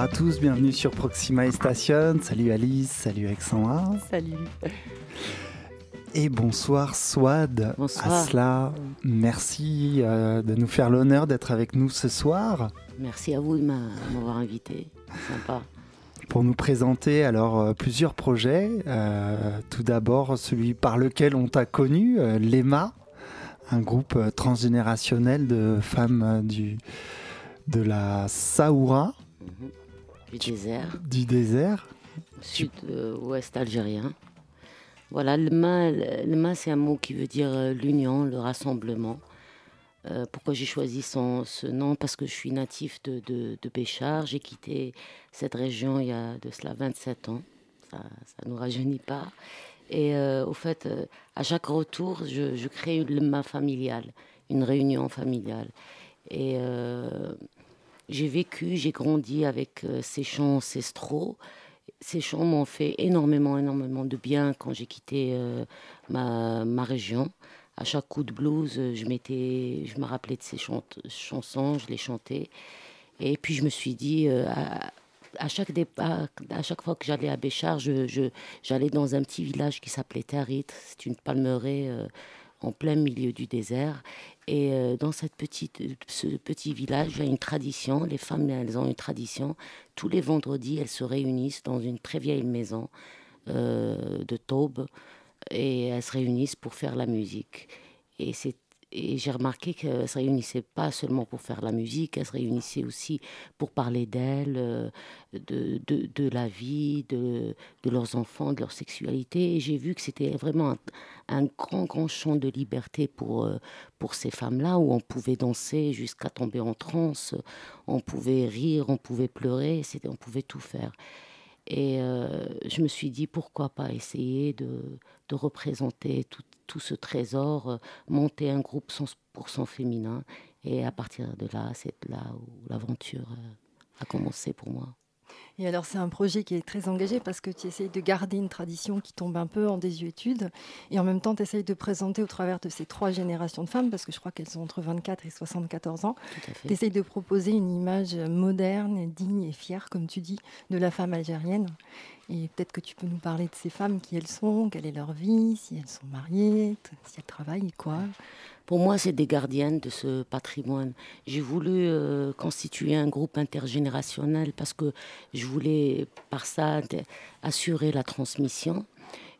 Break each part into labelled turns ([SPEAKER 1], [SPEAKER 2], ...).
[SPEAKER 1] à tous, bienvenue sur Proxima Station. Salut Alice, salut Alexandra.
[SPEAKER 2] Salut.
[SPEAKER 1] Et bonsoir Swad.
[SPEAKER 2] Bonsoir.
[SPEAKER 1] Asla, merci euh, de nous faire l'honneur d'être avec nous ce soir.
[SPEAKER 2] Merci à vous de m'avoir invité. Sympa.
[SPEAKER 1] Pour nous présenter alors euh, plusieurs projets. Euh, tout d'abord celui par lequel on t'a connu, l'EMA, un groupe transgénérationnel de femmes du, de la Saoura.
[SPEAKER 2] Mhm. Du désert.
[SPEAKER 1] Du désert.
[SPEAKER 2] Sud-ouest algérien. Voilà, le ma, c'est un mot qui veut dire euh, l'union, le rassemblement. Euh, pourquoi j'ai choisi son, ce nom? Parce que je suis natif de, de, Béchar. J'ai quitté cette région il y a de cela 27 ans. Ça ne nous rajeunit pas. Et euh, au fait, à chaque retour, je, je crée le ma familial, une réunion familiale. Et j'ai vécu, j'ai grandi avec ces chants ancestraux ces chants m'ont fait énormément, énormément de bien quand j'ai quitté euh, ma, ma, région. À chaque coup de blues, euh, je, je me rappelais de ces chansons, je les chantais. Et puis je me suis dit, euh, à, chaque départ, à chaque fois que j'allais à Béchar, j'allais je, dans un petit village qui s'appelait Tarit. C'est une palmeraie en plein milieu du désert. Et euh, dans cette petite, ce petit village, il y a une tradition. Les femmes, elles ont une tradition. Tous les vendredis, elles se réunissent dans une très vieille maison euh, de Taube et elles se réunissent pour faire la musique. Et c'est et j'ai remarqué qu'elles se réunissaient pas seulement pour faire la musique, elles se réunissaient aussi pour parler d'elles, euh, de, de, de, la vie, de, de, leurs enfants, de leur sexualité. Et j'ai vu que c'était vraiment un, grand, grand champ de liberté pour, euh, pour ces femmes-là, où on pouvait danser jusqu'à tomber en transe, on pouvait rire, on pouvait pleurer, on pouvait tout faire. Et euh, je me suis dit, pourquoi pas essayer de, de représenter tout, tout, ce trésor, euh, monter un groupe 100% féminin. Et à partir de là, c'est là où l'aventure euh, a commencé pour moi.
[SPEAKER 3] Et alors, c'est un projet qui est très engagé parce que tu essayes de garder une tradition qui tombe un peu en désuétude. Et en même temps, tu essayes de présenter au travers de ces trois générations de femmes, parce que je crois qu'elles sont entre 24 et 74 ans. Tu essayes de proposer une image moderne, digne et fière, comme tu dis, de la femme algérienne. Et peut-être que tu peux nous parler de ces femmes, qui elles sont, quelle est leur vie, si elles sont mariées, si elles travaillent, quoi.
[SPEAKER 2] Pour moi, c'est des gardiennes de ce patrimoine. J'ai voulu euh, constituer un groupe intergénérationnel parce que je voulais, par ça, assurer la transmission.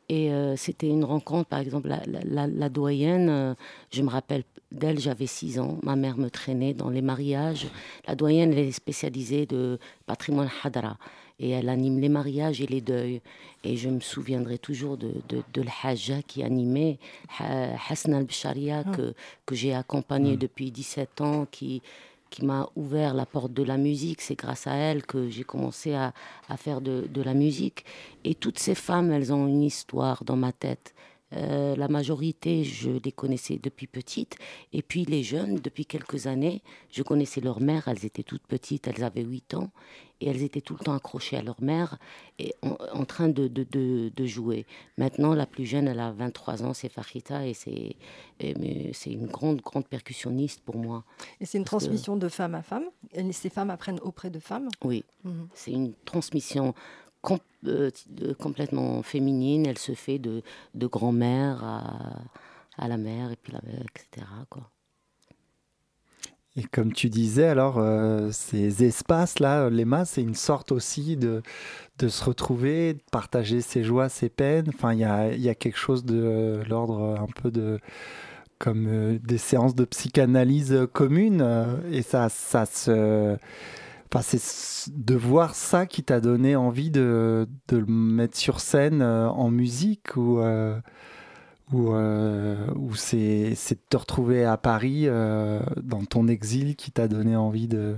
[SPEAKER 2] Et euh, c'était une rencontre, par exemple, la, doyenne, euh, je me rappelle d'elle, j'avais 6 ans, ma mère me traînait dans les mariages. La doyenne, elle est spécialisée de patrimoine hadra et elle anime les mariages et les deuils. Et je me souviendrai toujours de, de, qui animait, Hassan al-Bisharia, ah. que, que j'ai accompagné depuis 17 ans, qui, qui m'a ouvert la porte de la musique. C'est grâce à elle que j'ai commencé à, à faire de, de, la musique. Et toutes ces femmes, elles ont une histoire dans ma tête. Euh, la majorité, je les connaissais depuis petite. Et puis les jeunes, depuis quelques années, je connaissais leur mère. Elles étaient toutes petites, elles avaient 8 ans. Et elles étaient tout le temps accrochées à leur mère et en, train de, de, de, jouer. Maintenant, la plus jeune, elle a 23 ans, c'est Fahita. Et c'est, une grande, grande percussionniste pour moi.
[SPEAKER 3] Et c'est une transmission de femme à femme et Ces femmes apprennent auprès de femmes
[SPEAKER 2] Oui, mhm. c'est une transmission euh, complètement féminine. Elle se fait de, de grand-mère à, à, la mère, et puis la mère, etc. Quoi.
[SPEAKER 1] Et comme tu disais, alors, euh, ces espaces-là, l'EMA, c'est une sorte aussi de, de se retrouver, de partager ses joies, ses peines. Enfin, il y a, y a, quelque chose de l'ordre un peu de comme euh, des séances de psychanalyse communes. et ça, ça se c'est de voir ça qui t'a donné envie de, de, le mettre sur scène euh, en musique ou, euh, ou, euh, ou c'est, de te retrouver à Paris dans ton exil qui t'a donné envie de,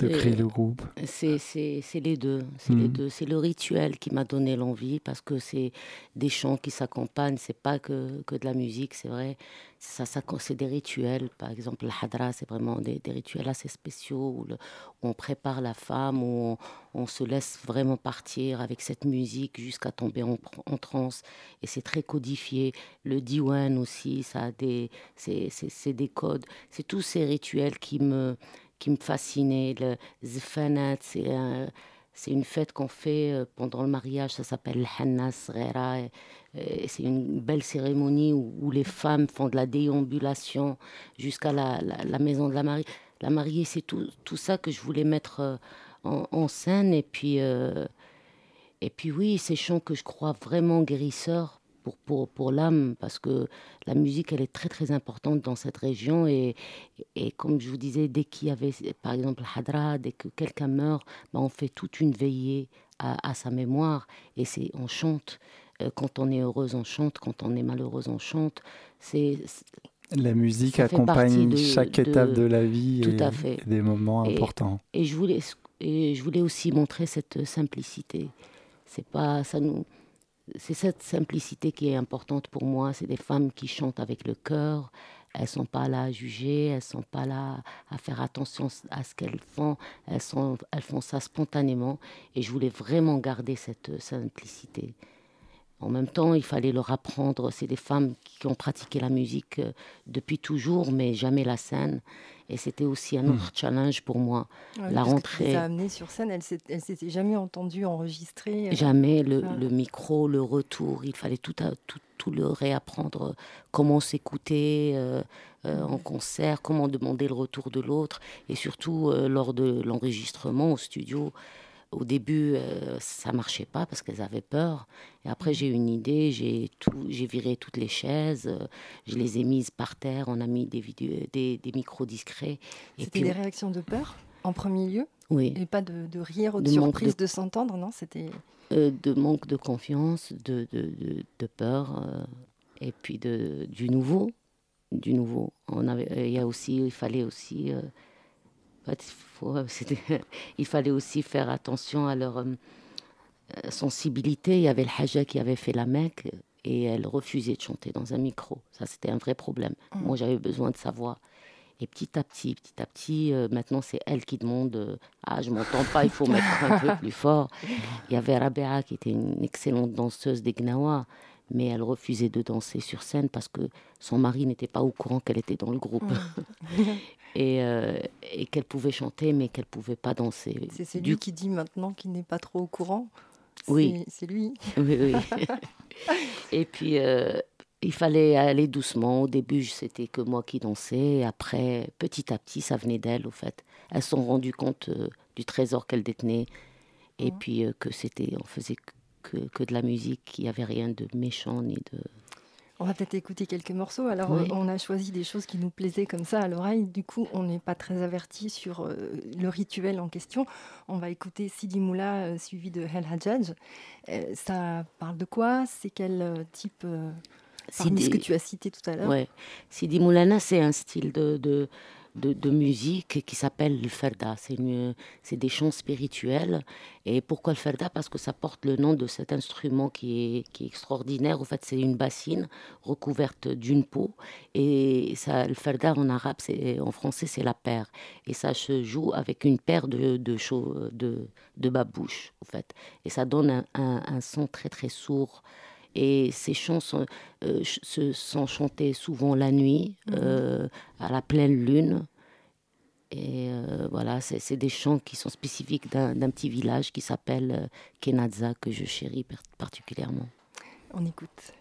[SPEAKER 1] de créer le groupe
[SPEAKER 2] C'est les deux. C'est les mhm. deux. C'est le rituel qui m'a donné l'envie parce que c'est des chants qui s'accompagnent. C'est pas que, que de la musique, c'est vrai ça, ça c'est des rituels. Par exemple, le hadra, c'est vraiment des, rituels assez spéciaux où, on prépare la femme, où on, se laisse vraiment partir avec cette musique jusqu'à tomber en, en transe. Et c'est très codifié. Le diwan aussi, ça a des, c'est, des codes. C'est tous ces rituels qui me, qui me fascinaient. Le Zfanat, c'est c'est une fête qu'on fait euh, pendant le mariage, ça s'appelle le Hannas C'est une belle cérémonie où, les femmes font de la déambulation jusqu'à la, la, maison de la mariée. La mariée, c'est tout, tout, ça que je voulais mettre euh, en, scène. Et puis, euh, et puis oui, ces chants que je crois vraiment guérisseurs pour, pour, pour l'âme, parce que la musique, elle est très très importante dans cette région. Et, et comme je vous disais, dès qu'il y avait, par exemple, Hadra, dès que quelqu'un meurt, ben, on fait toute une veillée à, à sa mémoire. Et c'est, on chante. Euh, quand on est heureuse, on chante. Quand on est malheureuse, on chante. C'est,
[SPEAKER 1] la musique accompagne chaque étape de la vie
[SPEAKER 2] tout
[SPEAKER 1] et,
[SPEAKER 2] à fait.
[SPEAKER 1] des moments importants.
[SPEAKER 2] Et je voulais, et je voulais aussi montrer cette simplicité. C'est pas, ça nous, c'est cette simplicité qui est importante pour moi. C'est des femmes qui chantent avec le cœur. Elles sont pas là à juger, elles sont pas là à faire attention à ce qu'elles font. Elles, elles font ça spontanément. Et je voulais vraiment garder cette simplicité. En même temps, il fallait leur apprendre. C'est des femmes qui ont pratiqué la musique euh, depuis toujours, mais jamais la scène. Et c'était aussi un hmm. autre challenge pour moi.
[SPEAKER 3] la rentrée. Ça a amené sur scène, elle ne s'était jamais entendue enregistrer.
[SPEAKER 2] Euh. Jamais le, le, micro, le retour. Il fallait tout, tout, tout le réapprendre. Comment s'écouter euh, en concert, comment demander le retour de l'autre. Et surtout lors de l'enregistrement au studio au début, euh, ça marchait pas parce qu'elles avaient peur. Et après, j'ai eu une idée, j'ai tout, j'ai viré toutes les chaises, euh, je les ai mises par terre, on a mis des, des, des micros discrets.
[SPEAKER 3] C'était des réactions de peur en premier lieu
[SPEAKER 2] Oui.
[SPEAKER 3] Et pas de, de rire ou de, surprise de, s'entendre, non? C'était
[SPEAKER 2] euh, de manque de confiance, de, de peur, et puis de, du nouveau. Du nouveau. On avait, il y a aussi, il fallait aussi il fallait aussi faire attention à leur euh, sensibilité. Il y avait le Haja qui avait fait la Mecque et elle refusait de chanter dans un micro. Ça, c'était un vrai problème. Mm. Moi, j'avais besoin de sa voix. Et petit à petit, petit à petit, euh, maintenant, c'est elle qui demande euh, Ah, je m'entends pas, il faut mettre un peu plus fort. Il y avait Rabea qui était une excellente danseuse des Gnawa, mais elle refusait de danser sur scène parce que son mari n'était pas au courant qu'elle était dans le groupe. Euh, et, qu'elle pouvait chanter, mais qu'elle pouvait pas danser.
[SPEAKER 3] C'est lui qui dit maintenant qu'il n'est pas trop au courant.
[SPEAKER 2] Oui,
[SPEAKER 3] c'est lui.
[SPEAKER 2] Oui, oui. et puis euh, il fallait aller doucement. Au début, c'était que moi qui dansais. Après, petit à petit, ça venait d'elle, au fait. Elles se sont rendues compte euh, du trésor qu'elle détenait. Et puis que c'était, on faisait que, que de la musique, qu'il n'y avait rien de méchant ni de
[SPEAKER 3] on va peut-être écouter quelques morceaux. Alors, on a choisi des choses qui nous plaisaient comme ça à l'oreille. Du coup, on n'est pas très averti sur euh, le rituel en question. On va écouter Sidi Moula euh, suivi de Hel Hajjaj. Euh, ça parle de quoi? C'est quel type Parmi ce que tu as cité tout à l'heure?
[SPEAKER 2] Ouais. Sidi Moulana, c'est un style de, de, musique qui s'appelle le Ferda. C'est des chants spirituels. Et pourquoi le Ferda? Parce que ça porte le nom de cet instrument qui est, qui est extraordinaire. En fait, c'est une bassine recouverte d'une peau. Et ça, le Ferda en arabe, en français, c'est la paire. Et ça se joue avec une paire de, de, de, de babouches, en fait. Et ça donne un, un son très, très sourd. Et ces chants sont, euh, sont chantés souvent la nuit, mhm. euh, à la pleine lune. Et euh, voilà, c'est des chants qui sont spécifiques d'un petit village qui s'appelle Kenadza, que je chéris particulièrement.
[SPEAKER 3] On écoute.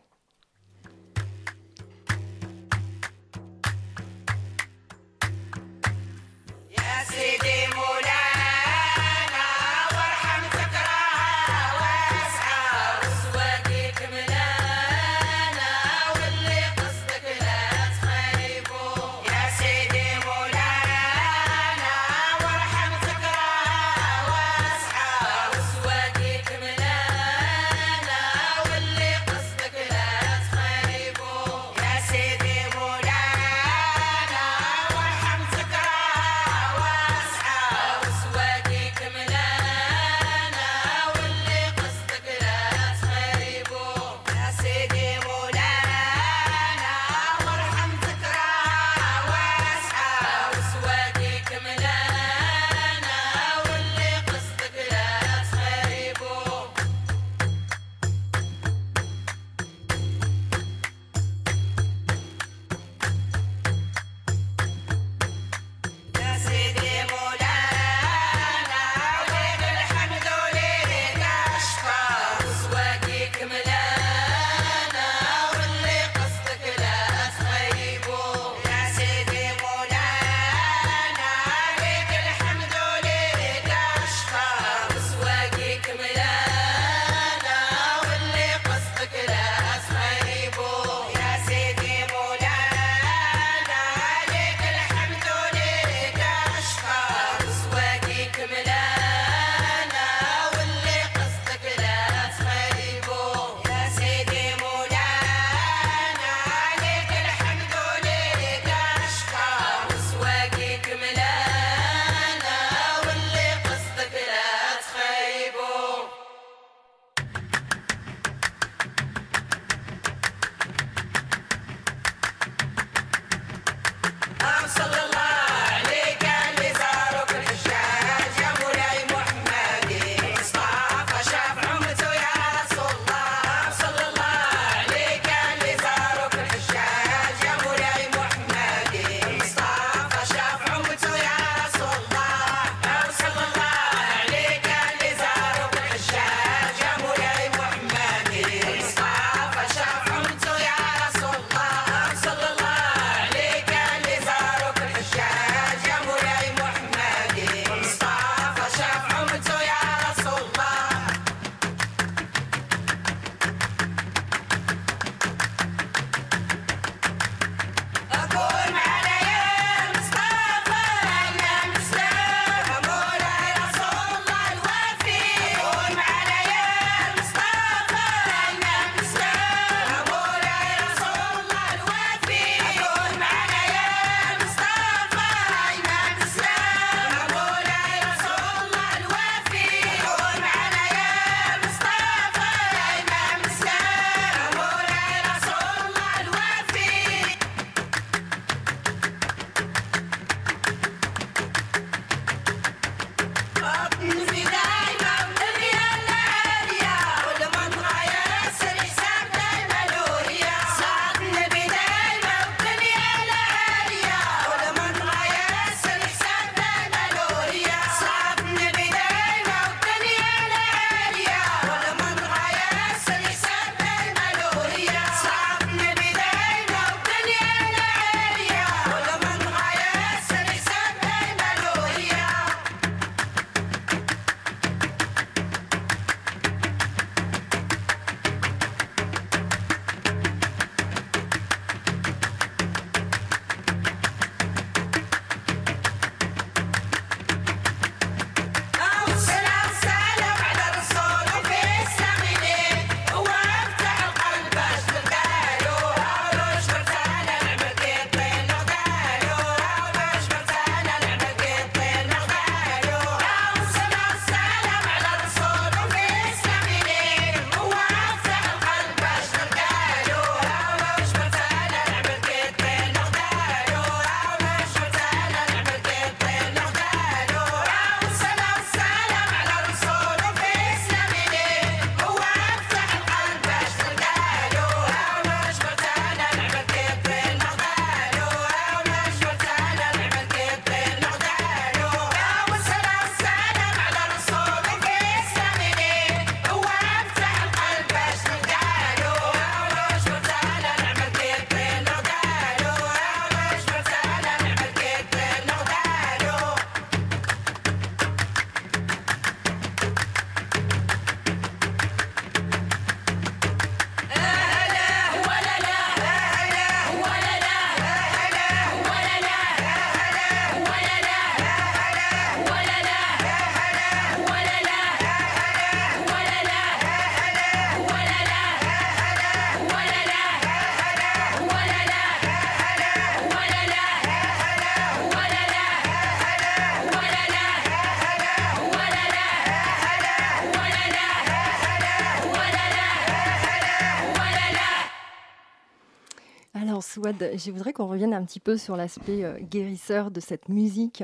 [SPEAKER 3] Je voudrais qu'on revienne un petit peu sur l'aspect euh, guérisseur de cette musique.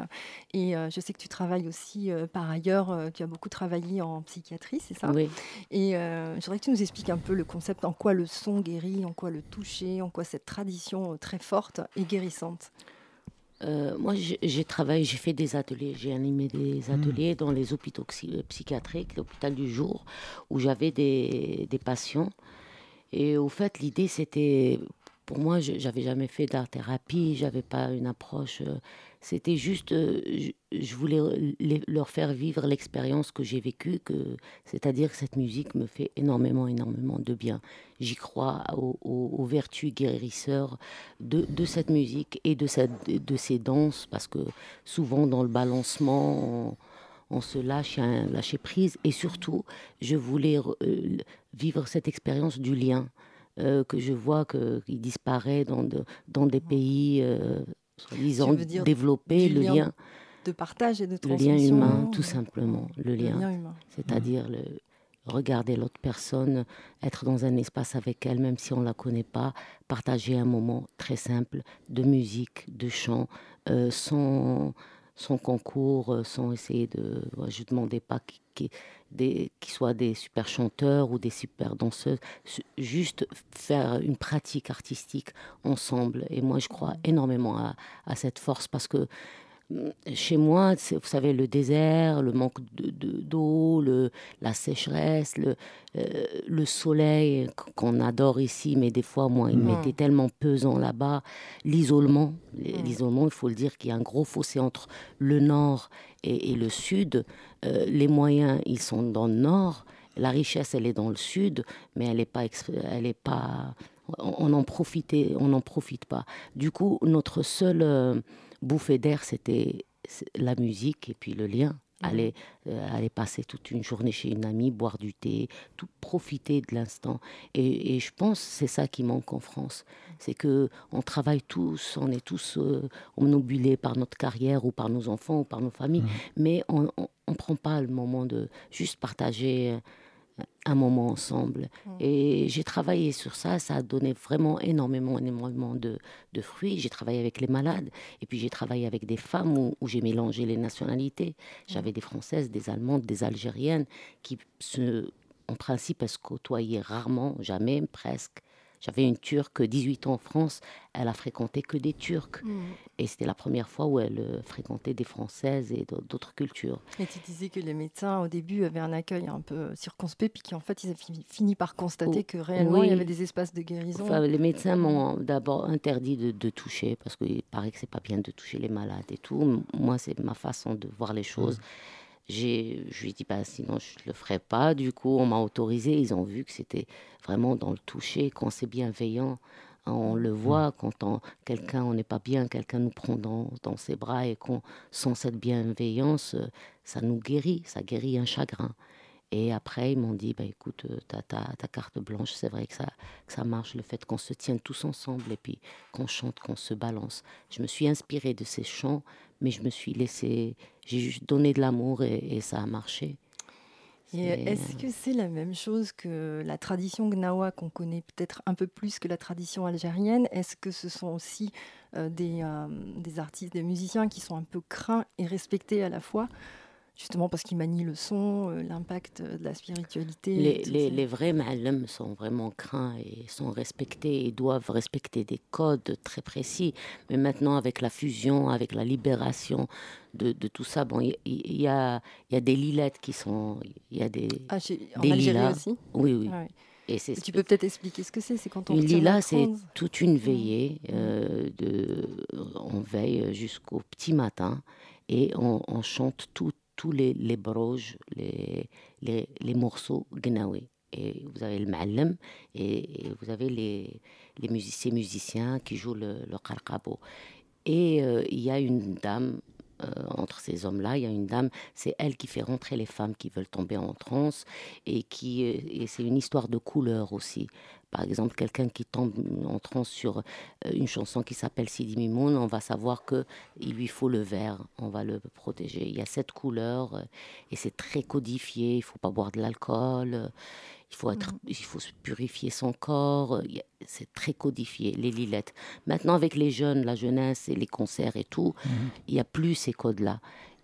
[SPEAKER 3] Et euh, je sais que tu travailles aussi euh, par ailleurs, tu as beaucoup travaillé en psychiatrie, c'est ça?
[SPEAKER 2] Oui.
[SPEAKER 3] Et je voudrais que tu nous expliques un peu le concept, en quoi le son guérit, en quoi le toucher, en quoi cette tradition très forte est guérissante?
[SPEAKER 2] moi, j'ai travaillé, j'ai fait des ateliers, j'ai animé des hmm. ateliers dans les hôpitaux psychiatriques, l'hôpital du jour, où j'avais des, des patients et au fait, l'idée, c'était, pour moi, je n'avais jamais fait d'art-thérapie, j'avais pas une approche. Euh, c'était juste, euh, je, voulais leur faire vivre l'expérience que j'ai vécue, c'est-à-dire que cette musique me fait énormément, énormément de bien. J'y crois aux, vertus guérisseurs de, cette musique et de, ces danses, parce que souvent dans le balancement, on se lâche, un lâcher prise. Et surtout, je voulais euh, vivre cette expérience du lien euh, que je vois qu'il disparaît dans, dans des pays, euh, soi-disant développés, le lien,
[SPEAKER 3] de partage et de
[SPEAKER 2] Le lien humain, tout simplement. Le lien, c'est-à-dire le regarder l'autre personne, être dans un espace avec elle, même si on ne la connaît pas, partager un moment très simple de musique, de chant, sans son concours euh, sans essayer de. Je ne demandais pas qu'ils soient des super chanteurs ou des super danseuses, juste faire une pratique artistique ensemble. Et moi, je crois énormément à cette force parce que chez moi, vous savez, le désert, le manque d'eau, de, la sécheresse, le, euh, le soleil qu'on adore ici, mais des fois, moi, il m'était tellement pesant là-bas. L'isolement, l'isolement, il faut le dire qu'il y a un gros fossé entre le nord et, le sud. Euh, les moyens, ils sont dans le nord. La richesse, elle est dans le sud, mais elle n'est pas, elle est pas, on n'en on n'en profite pas. Du coup, notre seul euh, bouffée d'air, c'était la musique et puis le lien. Mhm. Aller, euh, aller passer toute une journée chez une amie, boire du thé, tout profiter de l'instant. Et, je pense c'est ça qui manque en France. C'est que on travaille tous, on est tous euh, par notre carrière ou par nos enfants ou par nos familles, mhm. mais on ne prend pas le moment de juste partager un moment ensemble. Mm. Et j'ai travaillé sur ça, ça a donné vraiment énormément, énormément de, de fruits. J'ai travaillé avec les malades, et puis j'ai travaillé avec des femmes où, où j'ai mélangé les nationalités. J'avais mm. des Françaises, des Allemandes, des Algériennes, qui se, en principe, se côtoyaient rarement, jamais, presque. J'avais une Turque, 18 ans en France, elle a fréquenté que des Turcs. Mm. Et c'était la première fois où elle euh, fréquentait des Françaises et d'autres cultures.
[SPEAKER 3] Et tu disais que les médecins, au début, avaient un accueil un peu circonspect, puis qu'en fait, ils avaient fini, par constater oh, que réellement, il y avait des espaces de guérison.
[SPEAKER 2] Enfin, les médecins m'ont d'abord interdit de, toucher, parce qu'il paraît que c'est pas bien de toucher les malades et tout. Moi, c'est ma façon de voir les choses. Je lui ai dit, bah, sinon je ne le ferai pas. Du coup, on m'a autorisé. Ils ont vu que c'était vraiment dans le toucher, quand c'est bienveillant. Hein, on le voit mm. quand quelqu'un, on n'est pas bien, quelqu'un nous prend dans, dans ses bras et qu'on sent cette bienveillance, euh, ça nous guérit, ça guérit un chagrin. Et après, ils m'ont dit, bah, écoute, euh, ta, ta, carte blanche, c'est vrai que ça, que ça marche, le fait qu'on se tienne tous ensemble et puis qu'on chante, qu'on se balance. Je me suis inspirée de ces chants, mais je me suis laissé, j'ai juste donné de l'amour et, ça a marché.
[SPEAKER 3] Est-ce que c'est la même chose que la tradition gnawa qu'on connaît peut-être un peu plus que la tradition algérienne? Est-ce que ce sont aussi euh, des, euh, des, artistes, des musiciens qui sont un peu craints et respectés à la fois? Justement parce qu'ils manient le son, euh, l'impact de la spiritualité.
[SPEAKER 2] Les, les, les, vrais ma'alem sont vraiment craints et sont respectés et doivent respecter des codes très précis. Mais maintenant, avec la fusion, avec la libération de, de tout ça, bon, il y, a, y a des lilettes qui sont... Il y a des,
[SPEAKER 3] ah, en Algérie aussi
[SPEAKER 2] Oui, oui.
[SPEAKER 3] Ah et, tu peux peut-être expliquer ce que c'est C'est quand on
[SPEAKER 2] Une lila, c'est toute une veillée. Euh, de, on veille jusqu'au petit matin et on, on chante tout, tous les, les broges, les, les, les morceaux gnawi. Et vous avez le ma'allem et, vous avez les, les musiciens, musiciens qui jouent le, le Et euh, il y a une dame, euh, entre ces hommes-là, il y a une dame, c'est elle qui fait rentrer les femmes qui veulent tomber en transe et qui euh, et c'est une histoire de couleur aussi. Par exemple, quelqu'un qui tombe en transe sur euh, une chanson qui s'appelle Sidi Mimoun, on va savoir que il lui faut le vert, on va le protéger. Il y a cette couleur et c'est très codifié. Il faut pas boire de l'alcool. Il faut, être, il faut se purifier son corps. C'est très codifié, les lilettes. Maintenant, avec les jeunes, la jeunesse et les concerts et tout, mhm. il n'y a plus ces codes-là.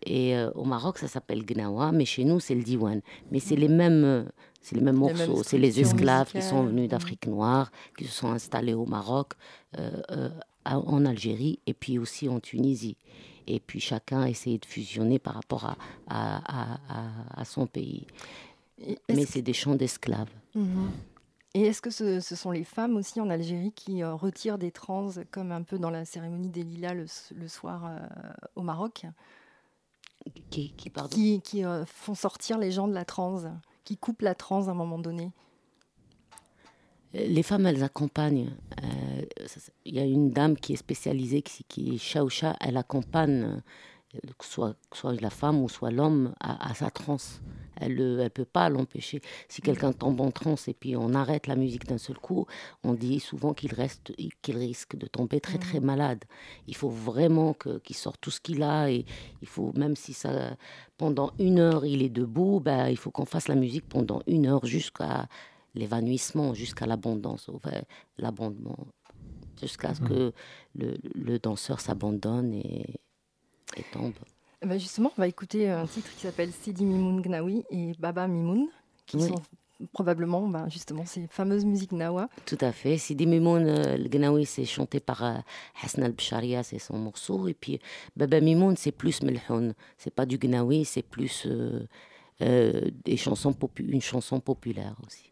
[SPEAKER 2] Et euh, au Maroc, ça s'appelle Gnawa, mais chez nous, c'est le Diwan. Mais c'est les mêmes, c'est les mêmes morceaux. C'est les esclaves qui sont venus d'Afrique noire, qui se sont installés au Maroc, euh, euh, en Algérie et puis aussi en Tunisie. Et puis chacun a essayé de fusionner par rapport à, à, à, son pays. Mais c'est des chants d'esclaves.
[SPEAKER 3] Mhm. Et est-ce que ce, sont les femmes aussi en Algérie qui retirent des trans, comme un peu dans la cérémonie des Lilas le, soir au Maroc?
[SPEAKER 2] Qui, qui,
[SPEAKER 3] qui, qui font sortir les gens de la transe qui coupe la transe à un moment donné?
[SPEAKER 2] Les femmes, elles accompagnent. Euh, il y a une dame qui est spécialisée, qui, qui est Shausha, elle accompagne euh, soit, soit la femme ou soit l'homme à, sa transe. Elle ne peut pas l'empêcher. Si quelqu'un tombe en transe et puis on arrête la musique d'un seul coup, on dit souvent qu'il reste, qu'il risque de tomber très très mm. malade. Il faut vraiment qu'il sorte tout ce qu'il a et il faut même si ça pendant une heure il est debout, ben, il faut qu'on fasse la musique pendant une heure jusqu'à l'évanouissement, jusqu'à l'abondance, l'abondement, jusqu'à ce mm. que le, le danseur s'abandonne et, et tombe.
[SPEAKER 3] Eh ben, justement, on va écouter un titre qui s'appelle Sidi Mimoun Gnawi et Baba Mimoun, qui sont probablement ben, justement ces fameuses musiques Nawa.
[SPEAKER 2] Tout à fait. Sidi Mimoun euh, Gnawi, c'est chanté par euh, Hassan al-Bsharia, c'est son morceau. Et puis Baba Mimoun, c'est plus Melhoun. C'est pas du Gnawi, c'est plus euh, des chansons une chanson populaire aussi.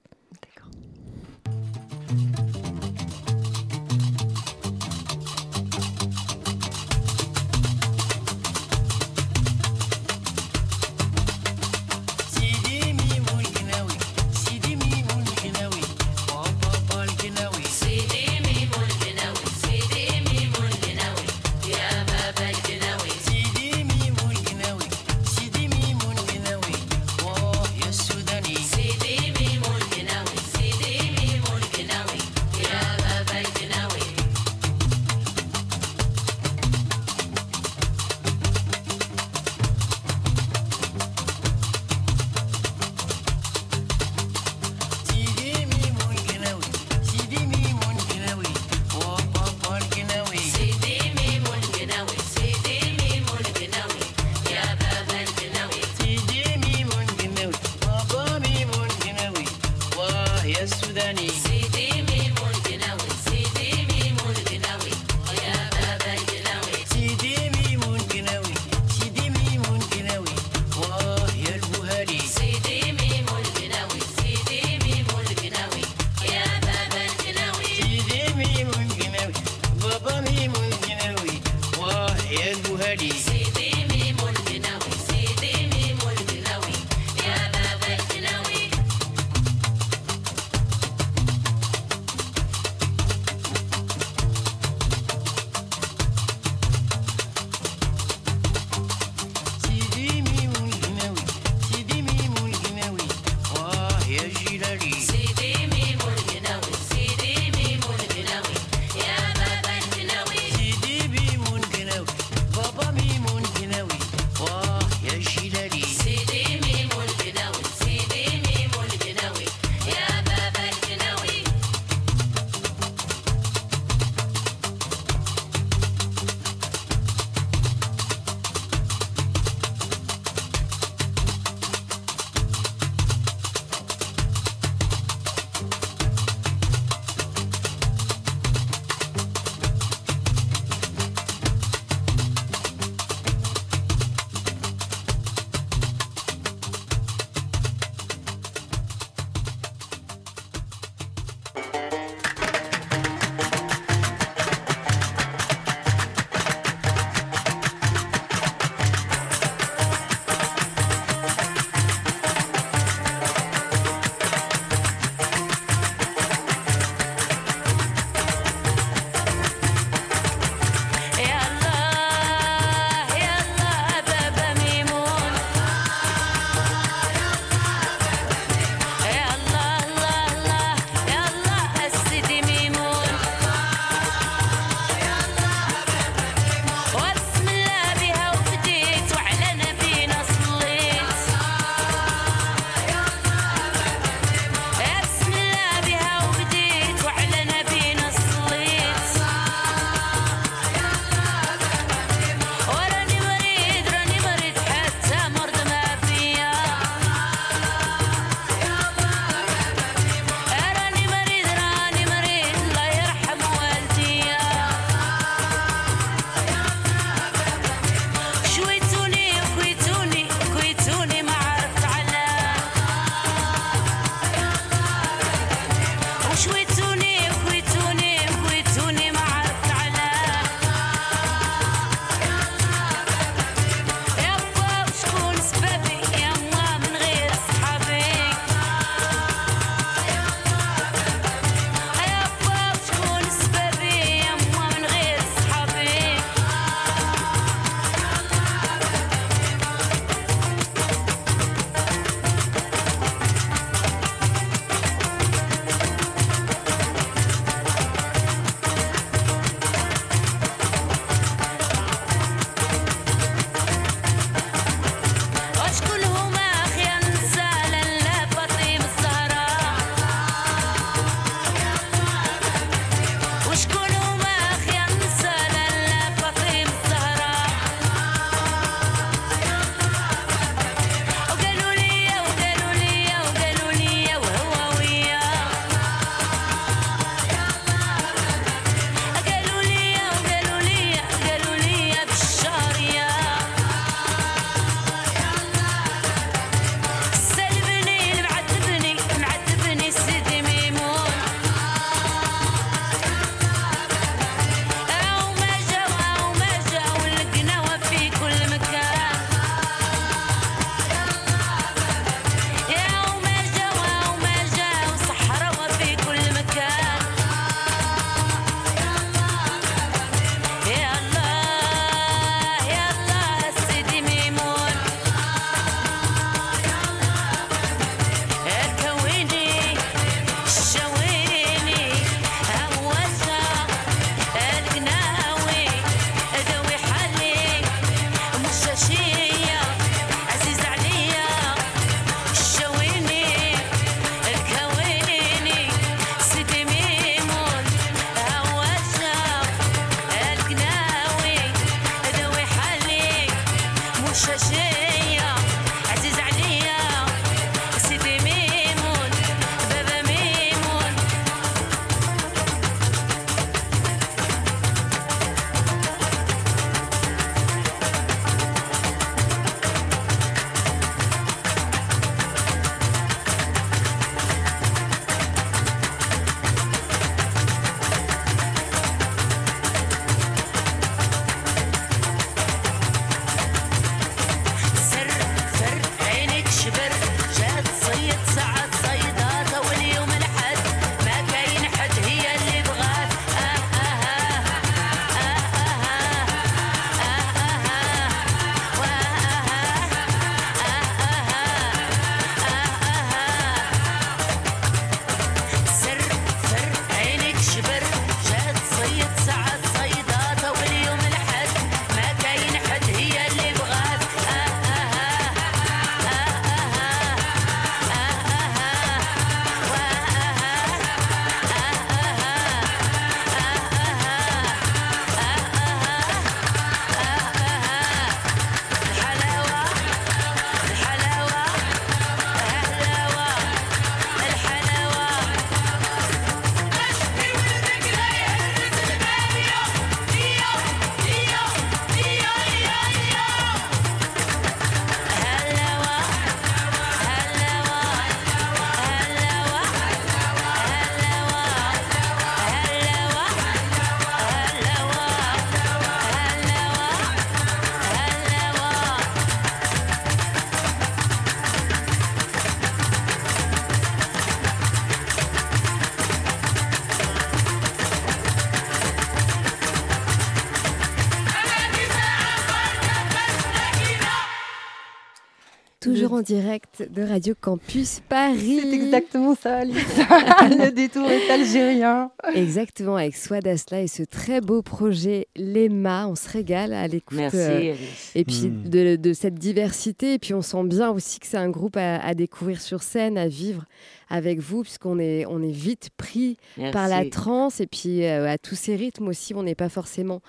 [SPEAKER 4] En direct de Radio Campus Paris.
[SPEAKER 3] C'est exactement ça, Alice. le détour est algérien.
[SPEAKER 4] Exactement, avec Swad Asla et ce très beau projet Lema. On se régale à l'écoute.
[SPEAKER 2] Merci.
[SPEAKER 4] euh, et puis
[SPEAKER 1] Mm.
[SPEAKER 4] de, de cette diversité. Et puis on sent bien aussi que c'est un groupe à, à découvrir sur scène, à vivre avec vous, puisqu'on est, on est vite pris par la trance et puis euh, à tous ces rythmes aussi, on n'est pas forcément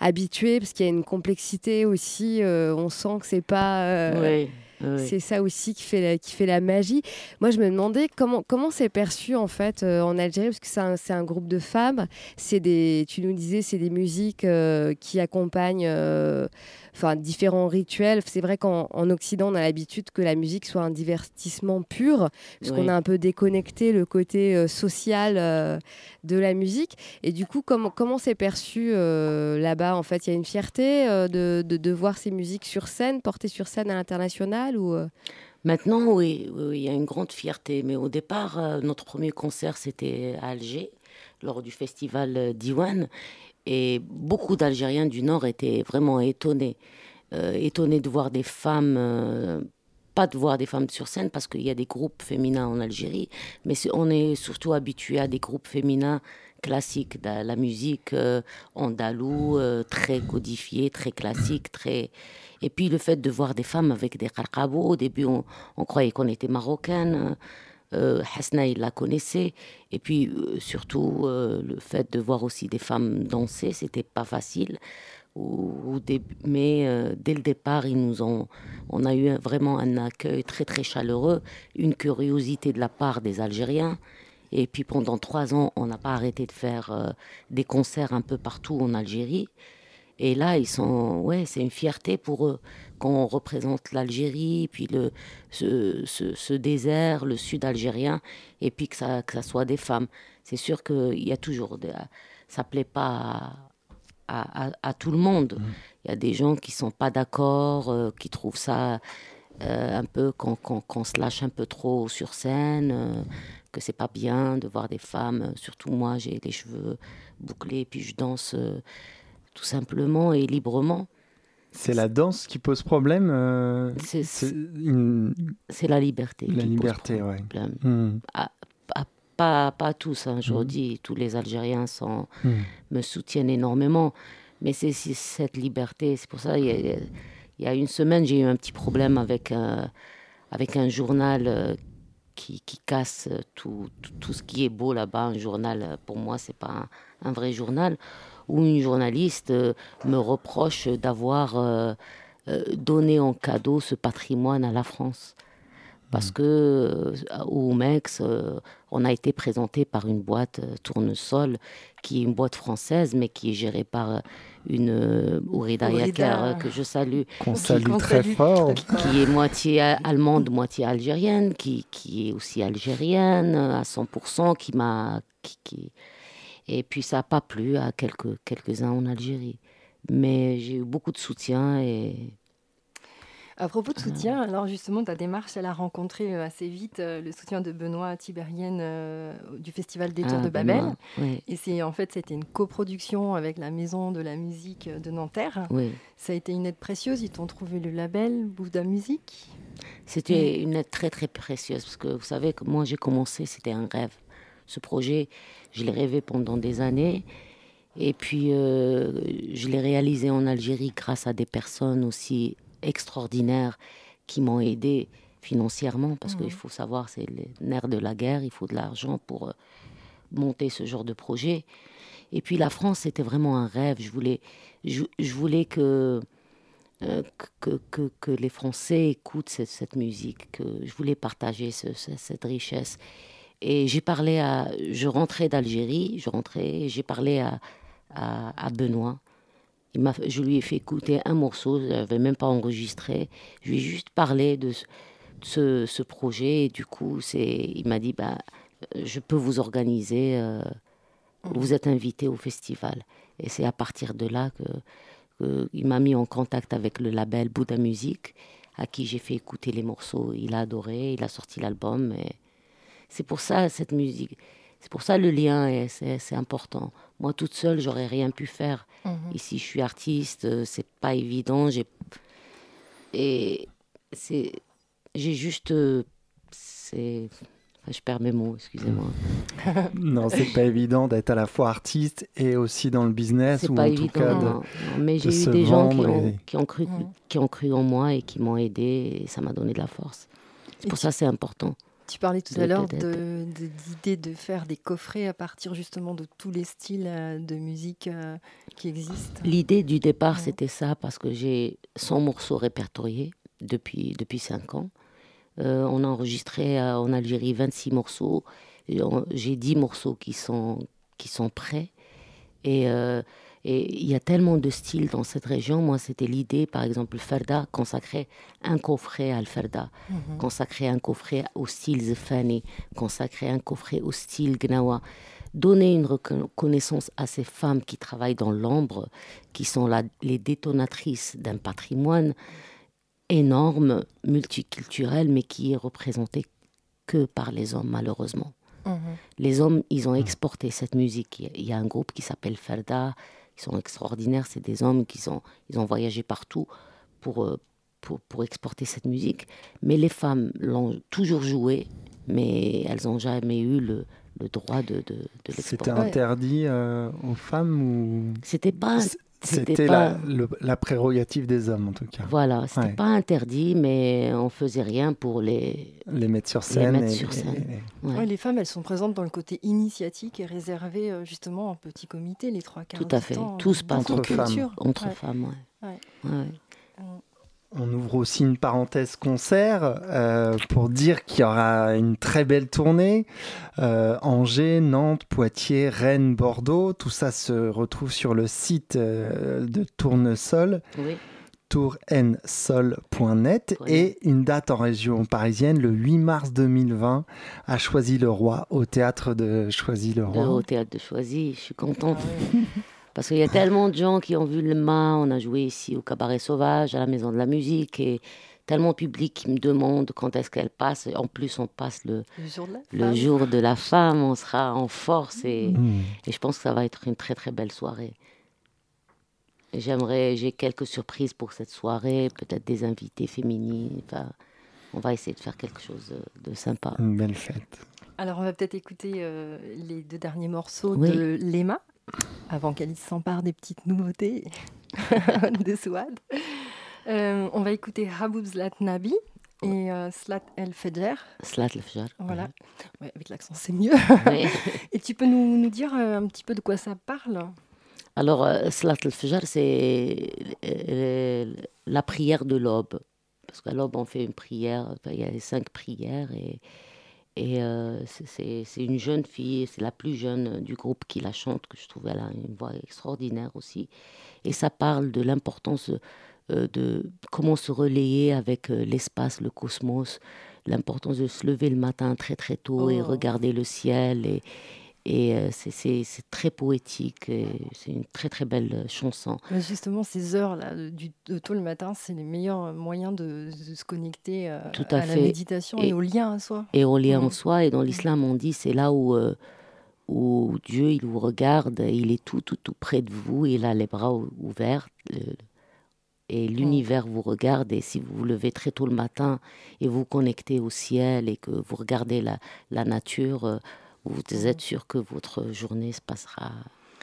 [SPEAKER 4] habitué parce qu'il y a une complexité aussi. euh, on sent que c'est pas. euh,
[SPEAKER 2] Oui,
[SPEAKER 4] C'est ça aussi qui fait, la, qui fait la magie. Moi, je me demandais comment comment c'est perçu en fait euh, en Algérie, parce que c'est un, c'est un groupe de femmes. C'est des, tu nous disais, c'est des musiques euh, qui accompagnent, euh, enfin différents rituels. C'est vrai qu'en en Occident, on a l'habitude que la musique soit un divertissement pur, parce qu'on
[SPEAKER 2] Oui.
[SPEAKER 4] a un peu déconnecté le côté euh, social euh, de la musique. Et du coup, comment comment c'est perçu euh, là-bas En fait, il y a une fierté de, de, de voir ces musiques sur scène, portées sur scène à l'international ou
[SPEAKER 2] Maintenant, oui, il y a une grande fierté. Mais au départ, notre premier concert, c'était à Alger, lors du festival Diwan. Et beaucoup d'Algériens du Nord étaient vraiment étonnés. Euh, étonnés de voir des femmes, euh, pas de voir des femmes sur scène, parce qu'il y a des groupes féminins en Algérie. Mais on est surtout habitué à des groupes féminins classiques, de la musique euh, andalou, euh, très codifiée, très classique, très... Et puis le fait de voir des femmes avec des qarqabos, au début on, on croyait qu'on était marocaine, euh, Hasna il la connaissait, et puis euh, surtout euh, le fait de voir aussi des femmes danser, c'était pas facile. Mais euh, dès le départ, ils nous ont, on a eu vraiment un accueil très très chaleureux, une curiosité de la part des Algériens. Et puis pendant trois ans, on n'a pas arrêté de faire des concerts un peu partout en Algérie. Et là, ils sont, ouais, c'est une fierté pour eux quand on représente l'Algérie, puis le, ce, ce, ce désert, le sud algérien, et puis que ça, que ça soit des femmes. C'est sûr qu'il y a toujours, des, ça plaît pas à, à, à tout le monde. Il y a des gens qui sont pas d'accord, euh, qui trouvent ça euh, un peu qu'on se lâche un peu trop sur scène, euh, que c'est pas bien de voir des femmes. Surtout moi, j'ai les cheveux bouclés, puis je danse euh, tout simplement et librement.
[SPEAKER 1] C'est la danse qui pose problème euh,
[SPEAKER 2] C'est
[SPEAKER 1] une-
[SPEAKER 2] la liberté.
[SPEAKER 1] la
[SPEAKER 2] qui pose
[SPEAKER 1] liberté, ouais.
[SPEAKER 2] problème.
[SPEAKER 1] Hmm.
[SPEAKER 2] Pas, pas tous, hein, je redis, tous les Algériens sont,
[SPEAKER 1] Hmm.
[SPEAKER 2] me soutiennent énormément. Mais c'est cette liberté. C'est pour ça, il y, a, il y a une semaine, j'ai eu un petit problème avec, euh, avec un journal euh, qui, qui casse tout, tout, tout ce qui est beau là-bas. Un journal, pour moi, c'est pas un, un vrai journal. Où une journaliste euh, me reproche d'avoir euh, euh, donné en cadeau ce patrimoine à la France. Parce que euh, au Mex, on a été présenté par une boîte Tournesol, qui est une boîte française, mais qui est gérée par une Ourida euh, que je salue,
[SPEAKER 1] Qu'on
[SPEAKER 3] Qui-
[SPEAKER 1] salue très fort.
[SPEAKER 2] qui est moitié allemande, moitié algérienne, qui, qui est aussi algérienne à 100%, qui m'a... Qui, qui- Et puis ça n'a pas plu à quelques, quelques-uns en Algérie. Mais j'ai eu beaucoup de soutien et
[SPEAKER 3] À propos de soutien, alors justement, ta démarche, elle a rencontré euh, assez vite euh, le soutien de Benoît Tiberienne euh, du Festival des Tours
[SPEAKER 2] Ah,
[SPEAKER 3] de Babel.
[SPEAKER 2] Benoît, Oui,
[SPEAKER 3] Et c'est en fait, c'était une coproduction avec la Maison de la Musique de Nanterre.
[SPEAKER 2] oui.
[SPEAKER 3] Ça a été une aide précieuse. Ils t'ont trouvé le label Bouddha Musique?
[SPEAKER 2] C'était une aide très très précieuse parce que vous savez que moi j'ai commencé, c'était un rêve. Ce projet, je l'ai rêvé pendant des années et puis euh, je l'ai réalisé en Algérie grâce à des personnes aussi extraordinaires qui m'ont aidé financièrement parce qu'il faut savoir, c'est le nerf de la guerre, il faut de l'argent pour euh, monter ce genre de projet. Et puis la France, c'était vraiment un rêve. Je voulais, je, je voulais que euh, que, que, que les Français écoutent cette, cette musique, que je voulais partager ce- ce- cette richesse. Et j'ai parlé à. Je rentrais d'Algérie, je rentrais, j'ai parlé à, à, Benoît. Je lui ai fait écouter un morceau, je n'avais même pas enregistré. Je lui ai juste parlé de ce, ce, projet. Et du coup, il m'a dit bah, Je peux vous organiser, euh, vous êtes invité au festival. Et c'est à partir de là que il m'a mis en contact avec le label Bouddha Music, à qui j'ai fait écouter les morceaux. Il a adoré, il a sorti l'album. C'est pour ça cette musique, c'est pour ça le lien, est- c'est c'est important. Moi, toute seule, j'aurais rien pu faire. Ici, je suis artiste, euh, c'est pas évident. J'ai et c'est j'ai juste. euh, c'est. enfin, je perds mes mots, excusez-moi.
[SPEAKER 1] Non, c'est pas évident d'être à la fois artiste et aussi dans le business
[SPEAKER 2] C'est
[SPEAKER 1] ou
[SPEAKER 2] pas
[SPEAKER 1] en
[SPEAKER 2] évident.
[SPEAKER 1] tout cas de-
[SPEAKER 2] non, non, mais
[SPEAKER 1] de
[SPEAKER 2] j'ai eu des gens qui ont,
[SPEAKER 1] et-
[SPEAKER 2] qui, ont cru,
[SPEAKER 3] Mhm.
[SPEAKER 2] qui ont cru en moi et qui m'ont aidé et ça m'a donné de la force. C'est pour ça que c'est important.
[SPEAKER 3] Tu parlais tout à l'heure
[SPEAKER 2] de-
[SPEAKER 3] de- de- d'idée de, faire des coffrets à partir justement de tous les styles euh, de musique euh, qui existent.
[SPEAKER 2] L'idée du départ,
[SPEAKER 3] Ouais.
[SPEAKER 2] c'était ça, parce que j'ai 100 morceaux répertoriés depuis, depuis 5 ans. Euh, on a enregistré euh, en Algérie 26 morceaux. J'ai 10 morceaux qui sont, qui sont prêts. Et euh, et il y a tellement de styles dans cette région. Moi, c'était l'idée, par exemple, le Ferda, consacrer un coffret à le Ferda,
[SPEAKER 3] Mhm.
[SPEAKER 2] consacrer un coffret au style Zefani, consacrer un coffret au style Gnawa. Donner une reconnaissance à ces femmes qui travaillent dans l'ombre, qui sont la- les détonatrices d'un patrimoine énorme, multiculturel, mais qui est représenté que par les hommes, malheureusement.
[SPEAKER 3] Mhm.
[SPEAKER 2] Les hommes, ils ont exporté cette musique. Il y a- Il y a un groupe qui s'appelle Ferda, ils sont extraordinaires. C'est des hommes qui sont, ils ont voyagé partout pour, euh, pour, pour exporter cette musique. Mais les femmes l'ont toujours jouée, mais elles n'ont jamais eu le, le droit de, de, de
[SPEAKER 1] C'était
[SPEAKER 2] l'exporter.
[SPEAKER 3] Ouais.
[SPEAKER 1] interdit euh, aux femmes ou
[SPEAKER 2] C'était pas, c'était pas-
[SPEAKER 1] la, le- la prérogative des hommes en tout cas.
[SPEAKER 2] voilà, c'était
[SPEAKER 1] Ouais.
[SPEAKER 2] pas interdit, mais on faisait rien pour les.
[SPEAKER 1] Les mettre sur scène.
[SPEAKER 2] mettre
[SPEAKER 1] et-
[SPEAKER 2] sur scène.
[SPEAKER 1] et-
[SPEAKER 2] ouais.
[SPEAKER 3] Ouais, les femmes, elles sont présentes dans le côté initiatique et réservées euh, justement en petit comité, les trois quarts
[SPEAKER 2] Tout à
[SPEAKER 3] du
[SPEAKER 2] fait.
[SPEAKER 3] temps,
[SPEAKER 2] Tout se
[SPEAKER 3] dans
[SPEAKER 2] passe
[SPEAKER 3] leur
[SPEAKER 1] entre femmes.
[SPEAKER 3] culture.
[SPEAKER 2] Entre
[SPEAKER 3] Ouais.
[SPEAKER 2] femmes, ouais.
[SPEAKER 1] On ouvre aussi une parenthèse concert euh, pour dire qu'il y aura une très belle tournée. Euh, Angers, Nantes, Poitiers, Rennes, Bordeaux, tout ça se retrouve sur le site euh, de Tournesol,
[SPEAKER 2] Oui.
[SPEAKER 1] et une date en région parisienne le 8 mars 2020 à Choisy-le-Roi, au théâtre de
[SPEAKER 2] de-
[SPEAKER 1] Choisy-le-Roi.
[SPEAKER 2] au théâtre de Choisy. Je suis contente. Parce qu'il y a tellement de gens qui ont vu le mât. On a joué ici au Cabaret Sauvage, à la Maison de la Musique. Et tellement de public qui me demande quand est-ce qu'elle passe. En plus, on passe le,
[SPEAKER 3] Le jour de la
[SPEAKER 2] le
[SPEAKER 3] femme.
[SPEAKER 2] jour de la femme. On sera en force. Et,
[SPEAKER 1] Mmh.
[SPEAKER 2] et je pense que ça va être une très, très belle soirée. J'aimerais, j'ai quelques surprises pour cette soirée. Peut-être des invités féminines. Enfin, on va essayer de faire quelque chose de sympa.
[SPEAKER 1] Une belle fête.
[SPEAKER 3] Alors, on va peut-être écouter euh, les deux derniers morceaux
[SPEAKER 2] Oui.
[SPEAKER 3] de Lema, avant qu'Alice s'empare des petites nouveautés de Souad. Euh, on va écouter Haboub Zlat Nabi et euh, Slat El Fedjer.
[SPEAKER 2] Slat le Fjar.
[SPEAKER 3] Voilà, Ouais, avec l'accent c'est mieux.
[SPEAKER 2] Oui.
[SPEAKER 3] Et tu peux nous, nous dire euh, un petit peu de quoi ça parle?
[SPEAKER 2] Alors, euh, Salat al-Fajr, c'est la prière de l'aube. Parce qu'à l'aube, on fait une prière, il y a les cinq prières. Et, et euh, c'est- une jeune fille, c'est la plus jeune du groupe qui la chante, que je trouve elle a une voix extraordinaire aussi. Et ça parle de l'importance euh, de comment se relayer avec euh, l'espace, le cosmos, l'importance de se lever le matin très très tôt et
[SPEAKER 3] Oh.
[SPEAKER 2] regarder le ciel. Et, et euh, c'est- très poétique, c'est une très très belle euh, chanson.
[SPEAKER 3] Mais Justement, ces heures-là, de- du, de tôt le matin, c'est les meilleurs moyens de, de se connecter euh,
[SPEAKER 2] Tout à
[SPEAKER 3] la méditation et,
[SPEAKER 2] Et-
[SPEAKER 3] au lien à soi.
[SPEAKER 2] Et au lien en soi, et dans l'islam, on dit c'est là où, euh, où Dieu il vous regarde, il est tout, tout, tout près de vous, il a les bras ou- ouverts, le- et l'univers vous regarde. Et si vous vous levez très tôt le matin et vous connectez au ciel et que vous regardez la, la nature, euh, vous êtes sûr que votre journée se passera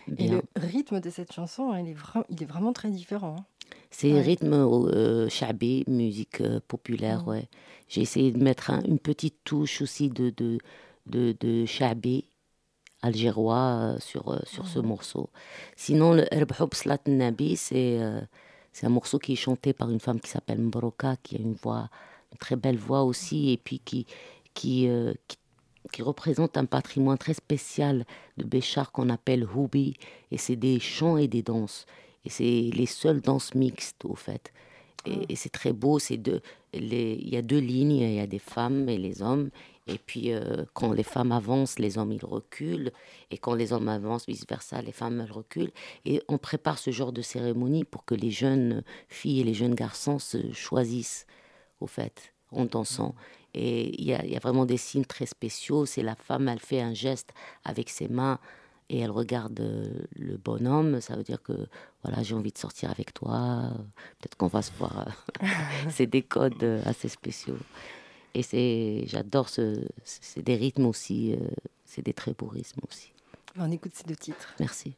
[SPEAKER 3] Et
[SPEAKER 2] bien.
[SPEAKER 3] le rythme de cette chanson, il est, vra- il est vraiment très différent. hein.
[SPEAKER 2] C'est
[SPEAKER 3] Ouais.
[SPEAKER 2] rythme euh, shabi, musique euh, populaire,
[SPEAKER 3] Mhm.
[SPEAKER 2] ouais. J'ai essayé de mettre un- une petite touche aussi de, de, de, de shabi algérois euh, sur, euh, sur ce
[SPEAKER 3] Mhm.
[SPEAKER 2] morceau. Sinon, le Erb Houb Slat Nabi, c'est un morceau qui est chanté par une femme qui s'appelle Mbroka, qui a une voix, une très belle voix aussi, et puis qui, qui, qui, qui représente un patrimoine très spécial de Béchar qu'on appelle Houbi, et c'est des chants et des danses. Et c'est les seules danses mixtes, au fait. Et, et c'est très beau. C'est deux, les, il y a deux lignes. Il y a des femmes et les hommes. Et puis, euh, quand les femmes avancent, les hommes, ils reculent. Et quand les hommes avancent, vice-versa, les femmes, elles reculent. Et on prépare ce genre de cérémonie pour que les jeunes filles et les jeunes garçons se choisissent, au fait, en dansant. Et il y a, il y a vraiment des signes très spéciaux. C'est la femme, elle fait un geste avec ses mains
[SPEAKER 5] et elle regarde le bonhomme, ça veut dire que voilà, j'ai envie de sortir avec toi, peut-être qu'on va se voir. c'est des codes assez spéciaux. Et c'est, j'adore ce, c'est des rythmes aussi, c'est des très beaux rythmes aussi.
[SPEAKER 3] On écoute ces deux titres.
[SPEAKER 5] Merci.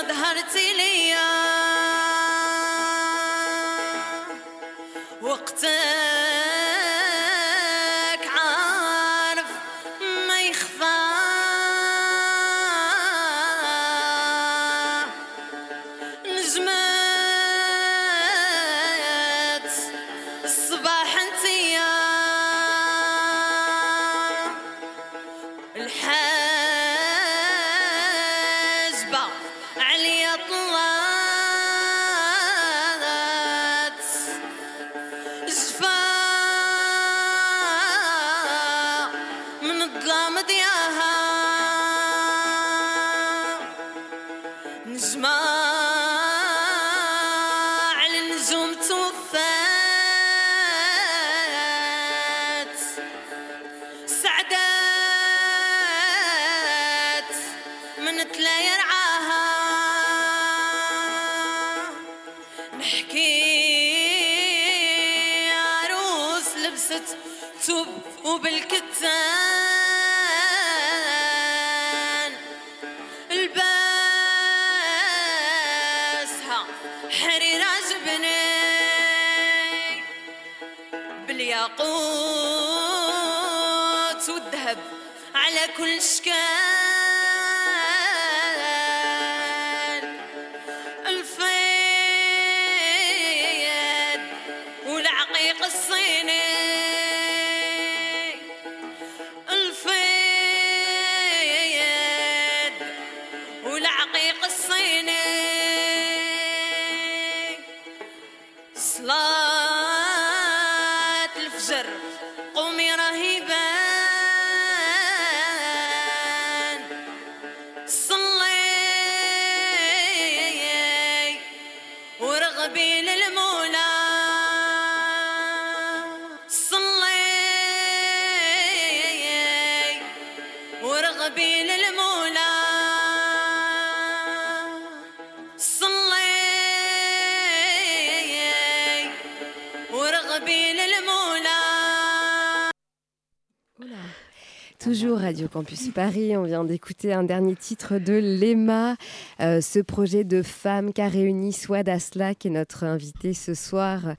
[SPEAKER 6] Toujours Radio Campus Paris, on vient d'écouter un dernier titre de l'EMA, euh, ce projet de femmes qu'a réuni Swad Asla, qui est notre invité ce soir.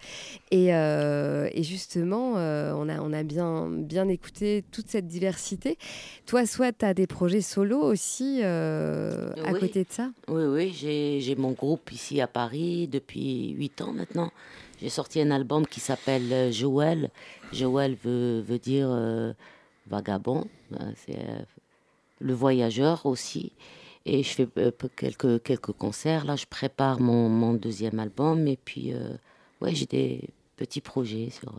[SPEAKER 6] Et, euh, justement, euh, on, a, on a bien, bien écouté toute cette diversité. Toi, Swad, tu as des projets solo aussi à côté de ça?
[SPEAKER 2] Oui, oui, j'ai mon groupe ici à Paris depuis 8 ans maintenant. J'ai sorti un album qui s'appelle Joël. Joël veut, veut dire vagabond, hein, c'est euh, le voyageur aussi. Et je fais euh, quelques, quelques concerts. Là, je prépare mon, mon deuxième album. Et puis, euh, ouais, j'ai des petits projets sur,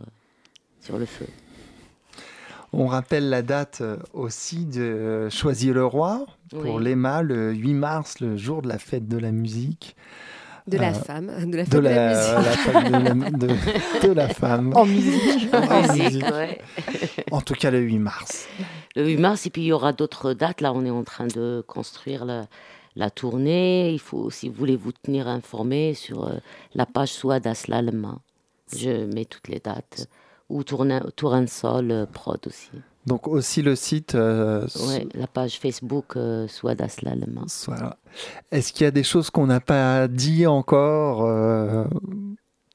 [SPEAKER 2] sur le feu.
[SPEAKER 1] On rappelle la date aussi de Choisir le Roi pour l'EMA, le 8 mars, le jour de la fête de la musique.
[SPEAKER 6] De la femme, de la fête de, la,
[SPEAKER 1] musique. de, la, femme.
[SPEAKER 3] En musique.
[SPEAKER 2] En, musique, ouais.
[SPEAKER 1] En tout cas, le 8 mars.
[SPEAKER 2] Le 8 mars, et puis il y aura d'autres dates. Là, on est en train de construire la, la tournée. Il faut, si vous voulez vous tenir informé sur euh, la page Soit d'Aslalma. Je mets toutes les dates. Ou Tourin Sol euh, Prod aussi.
[SPEAKER 1] Donc aussi le site. Euh,
[SPEAKER 2] oui, la page Facebook euh, Soit d'Aslalma.
[SPEAKER 1] Est-ce qu'il y a des choses qu'on n'a pas dit encore euh,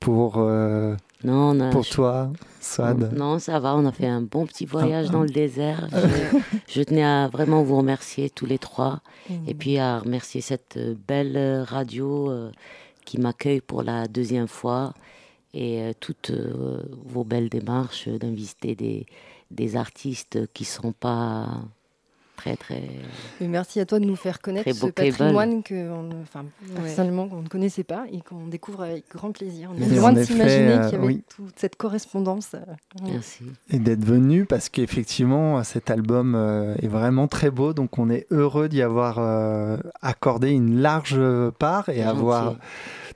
[SPEAKER 1] pour, non, pour toi, Swad?
[SPEAKER 2] Non, ça va, on a fait un bon petit voyage dans le désert. Je, tenais à vraiment vous remercier tous les trois et puis à remercier cette belle radio qui m'accueille pour la deuxième fois et toutes vos belles démarches d'inviter des des artistes qui sont pas très très.
[SPEAKER 3] merci à toi de nous faire connaître ce patrimoine que, enfin, personnellement, qu'on ne connaissait pas et qu'on découvre avec grand plaisir. On est loin de s'imaginer qu'il y avait toute cette correspondance. Euh,
[SPEAKER 2] merci.
[SPEAKER 1] Et d'être venu parce qu'effectivement, cet album euh, est vraiment très beau, donc on est heureux d'y avoir euh, accordé une large part et avoir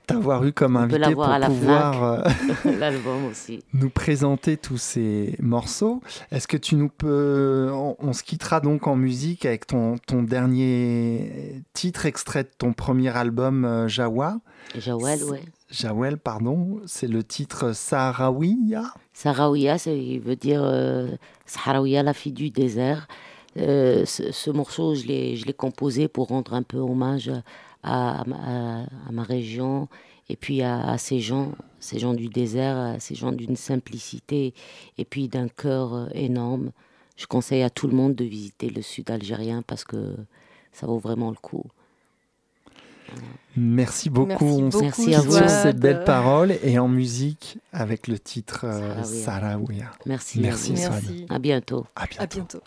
[SPEAKER 1] t'avoir eu comme invité pour pouvoir
[SPEAKER 2] euh, l'album aussi.
[SPEAKER 1] nous présenter tous ces morceaux. Est-ce que tu nous peux... On, se quittera donc en musique avec ton, ton dernier titre extrait de ton premier album, euh, Jawa.
[SPEAKER 2] Jawel, ouais.
[SPEAKER 1] Jawel, pardon, c'est le titre Sahraouia
[SPEAKER 2] Sahraouia, ça veut dire euh, Sahraouia, la fille du désert. Euh, ce, ce, morceau, je l'ai composé pour rendre un peu hommage à, à, à ma région et puis à, à, ces gens, ces gens du désert, ces gens d'une simplicité et puis d'un cœur euh, énorme. Je conseille à tout le monde de visiter le sud algérien parce que ça vaut vraiment le coup.
[SPEAKER 1] Merci beaucoup. Merci,
[SPEAKER 2] beaucoup, Merci à vous
[SPEAKER 1] sur ces belles paroles et en musique avec le titre euh.
[SPEAKER 2] Merci.
[SPEAKER 1] Merci,
[SPEAKER 6] Merci.
[SPEAKER 2] À bientôt.
[SPEAKER 1] À bientôt.
[SPEAKER 6] À bientôt.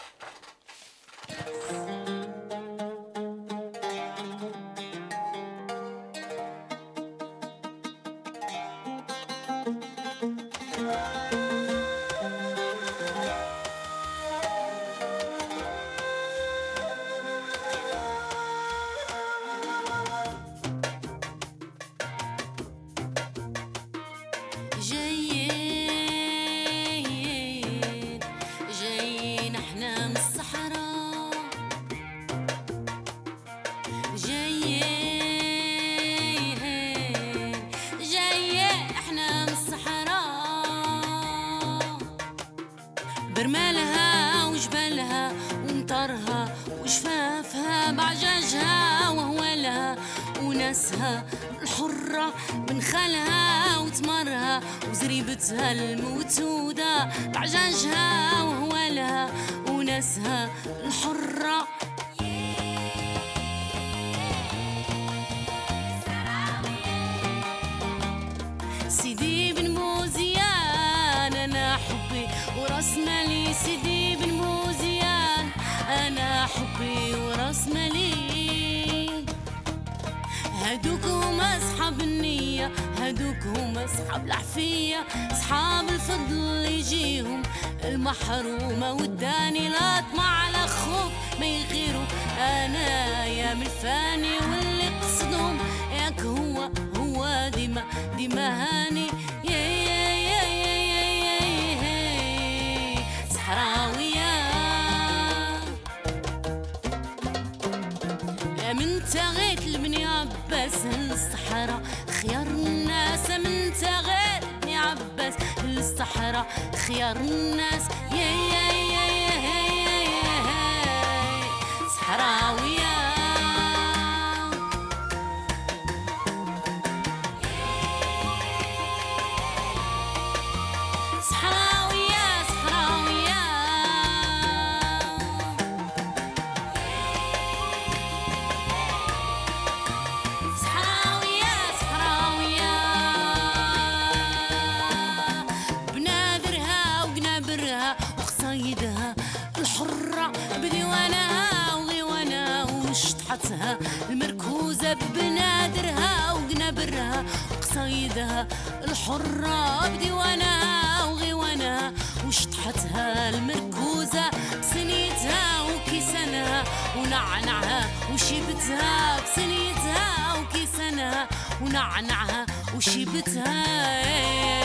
[SPEAKER 7] وشطحتها المركوزة بسنيتها وكيسانها ونعنعها وشيبتها بسنيتها وكيسانها ونعنعها وشيبتها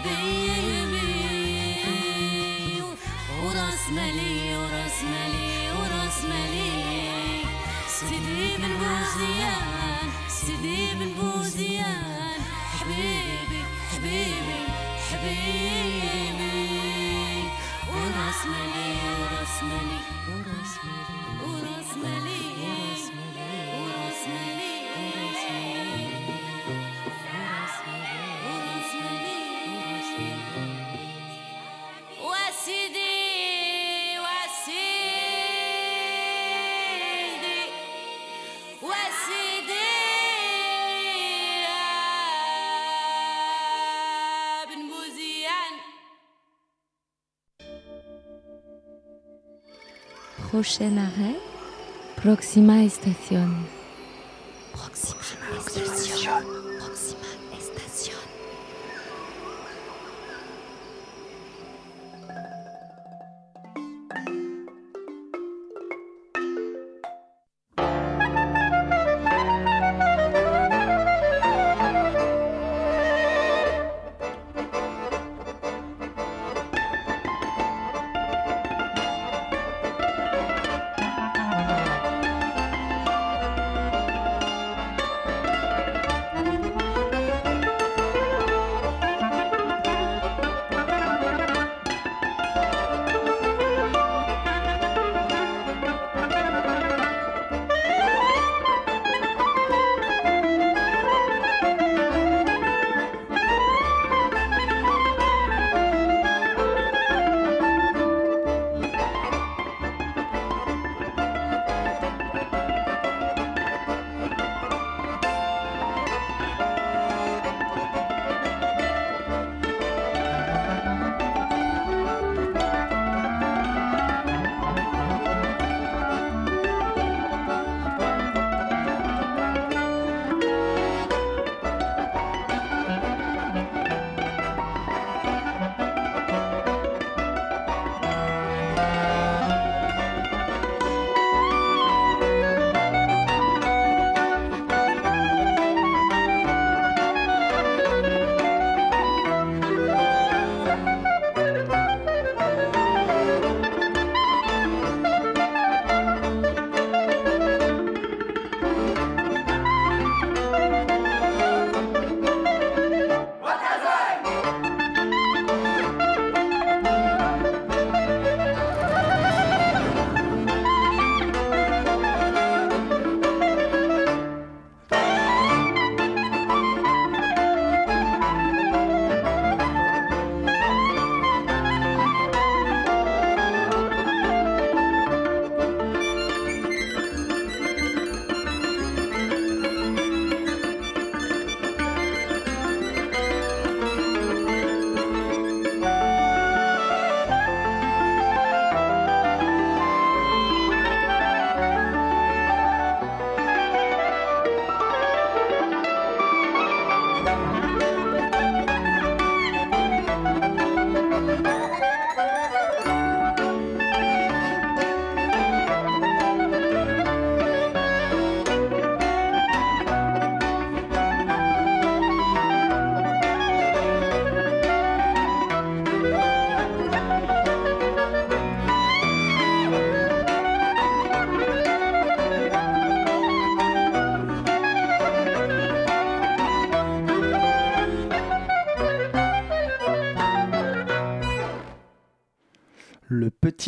[SPEAKER 7] حبيبي وراس مالي وراس مالي وراس مالي سيدي بن بوزيان سيدي بن بوزيان حبيبي حبيبي حبيبي وراس مالي وراس مالي
[SPEAKER 8] Prochain arrêt, Proxima Station.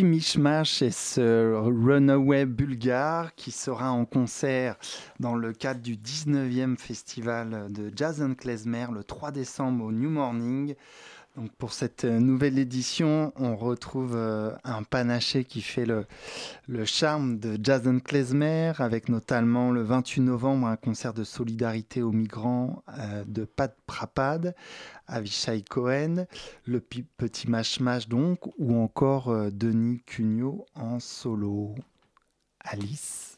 [SPEAKER 1] Petit mishmash et ce runaway bulgare qui sera en concert dans le cadre du 19e festival de Jazz and Klezmer le 3 décembre au New Morning. Pour cette nouvelle édition, on retrouve euh, un panaché qui fait le, charme de Jason Klezmer, avec notamment le 28 novembre un concert de solidarité aux migrants euh, de Pat Prapad, Avishai Cohen, le petit Mash donc, ou encore euh, Denis Cugnot en solo. Alice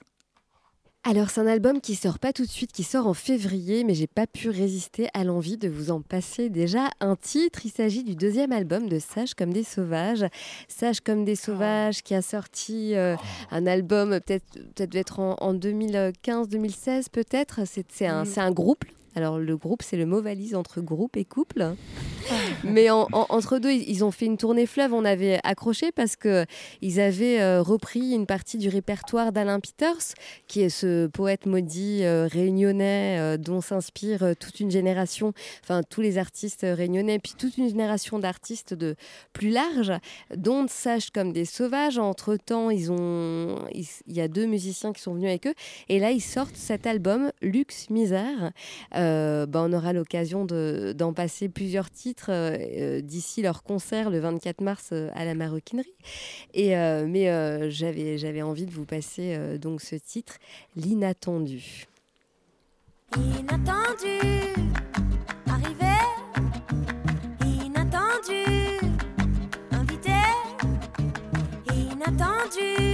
[SPEAKER 4] alors c'est un album qui sort pas tout de suite, qui sort en février, mais j'ai pas pu résister à l'envie de vous en passer déjà un titre. Il s'agit du deuxième album de Sage comme des sauvages. Sage comme des sauvages qui a sorti euh, un album peut-être peut-être en, 2015-2016 peut-être. C'est un, mm. un groupe alors le groupe, c'est le mot valise entre groupe et couple. Mais entre deux, ils ont fait une tournée fleuve. On avait accroché parce que ils avaient euh, repris une partie du répertoire d'Alain Peters, qui est ce poète maudit euh, réunionnais euh, dont s'inspire toute une génération, enfin tous les artistes réunionnais, puis toute une génération d'artistes de plus large, dont Sage comme des sauvages. Entre temps, ils ont, il y a deux musiciens qui sont venus avec eux, et là ils sortent cet album Luxe Misère. Euh, bah, on aura l'occasion d'en passer plusieurs titres euh, euh, d'ici leur concert le 24 mars à la maroquinerie. Mais j'avais envie de vous passer donc ce titre, L'inattendu.
[SPEAKER 9] Inattendu, arrivé, inattendu, invité, inattendu.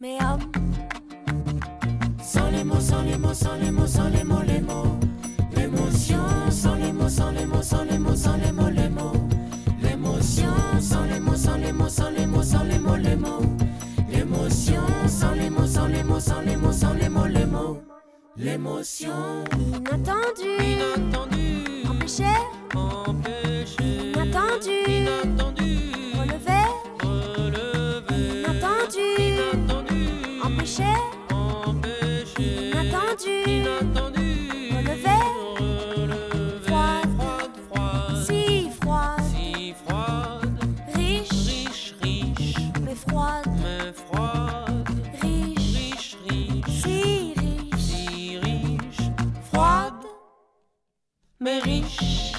[SPEAKER 9] mais. Sans les mots, sans les mots, sans les mots, sans les mots, les mots. L'émotion, sans les mots, sans les mots, sans les mots, sans les mots, les mots. L'émotion, sans les mots, sans les mots, sans les mots, sans les mots, les mots. L'émotion, sans les mots, sans les mots, sans les mots, sans les mots, les mots. L'émotion. Inattendu. Inattendu. Empêché. Empêché. Inattendu. Inattendu. Inattendu, inattendu, relevé, relevé, froide, froide, froide, si froide, si froide, riche, riche, riche, mais froide, mais froide, riche, riche, riche, si riche, si riche, froide. mais riche.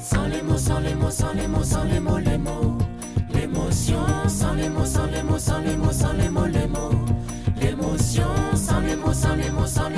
[SPEAKER 9] Sans les mots, sans les mots, sans les mots, sans les mots, les mots, sans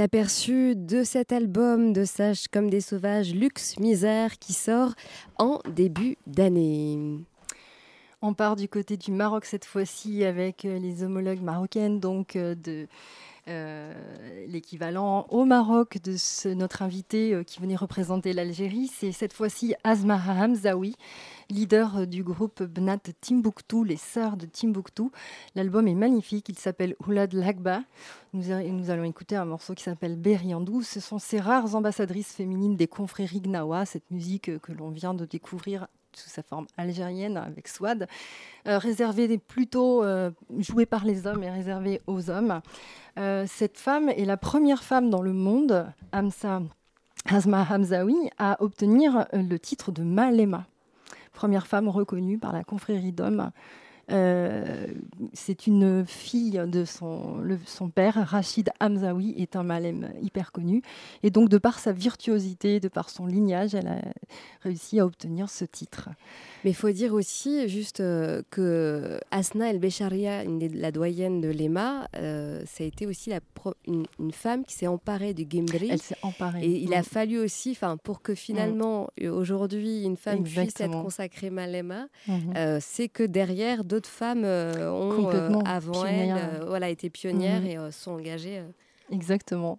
[SPEAKER 4] aperçu de cet album de Sages comme des sauvages, Luxe Misère, qui sort en début d'année.
[SPEAKER 3] On part du côté du Maroc cette fois-ci avec euh, les homologues marocaines, donc euh, de euh, l'équivalent au Maroc de notre invité qui venait représenter l'Algérie. C'est cette fois-ci Asma Hamzaoui, leader euh, du groupe Bnat Timbuktu, les sœurs de Timbuktu. L'album est magnifique, il s'appelle Oulad Lagba. Nous, allons écouter un morceau qui s'appelle Beriandou. Ce sont ces rares ambassadrices féminines des confréries Gnawa, cette musique euh, que l'on vient de découvrir sous sa forme algérienne avec Swad, euh, réservée plutôt jouée par les hommes et réservée aux hommes. Cette femme est la première femme dans le monde, Hamza, Asma Hamzaoui, à obtenir le titre de Malema. Première femme reconnue par la confrérie d'hommes. Euh, c'est une fille de son, le- son père, Rachid Hamzaoui, est un malem hyper connu. Et donc, de par sa virtuosité, de par son lignage, elle a réussi à obtenir ce titre.
[SPEAKER 4] Mais il faut dire aussi juste euh, que Asna El des- la doyenne de l'EMA, euh, ça a été aussi la pro- une, une femme qui s'est emparée du Gimbri.
[SPEAKER 3] Elle s'est emparée.
[SPEAKER 4] Et il a
[SPEAKER 3] Mm.
[SPEAKER 4] fallu aussi, pour que finalement, euh, aujourd'hui, une femme puisse être consacrée Malema,
[SPEAKER 3] Mhm.
[SPEAKER 4] euh, c'est que derrière, d'autres femmes euh, ont, euh, avant
[SPEAKER 3] pionnières.
[SPEAKER 4] elle, euh, voilà, été pionnières
[SPEAKER 3] Mhm.
[SPEAKER 4] et sont engagées.
[SPEAKER 3] Exactement.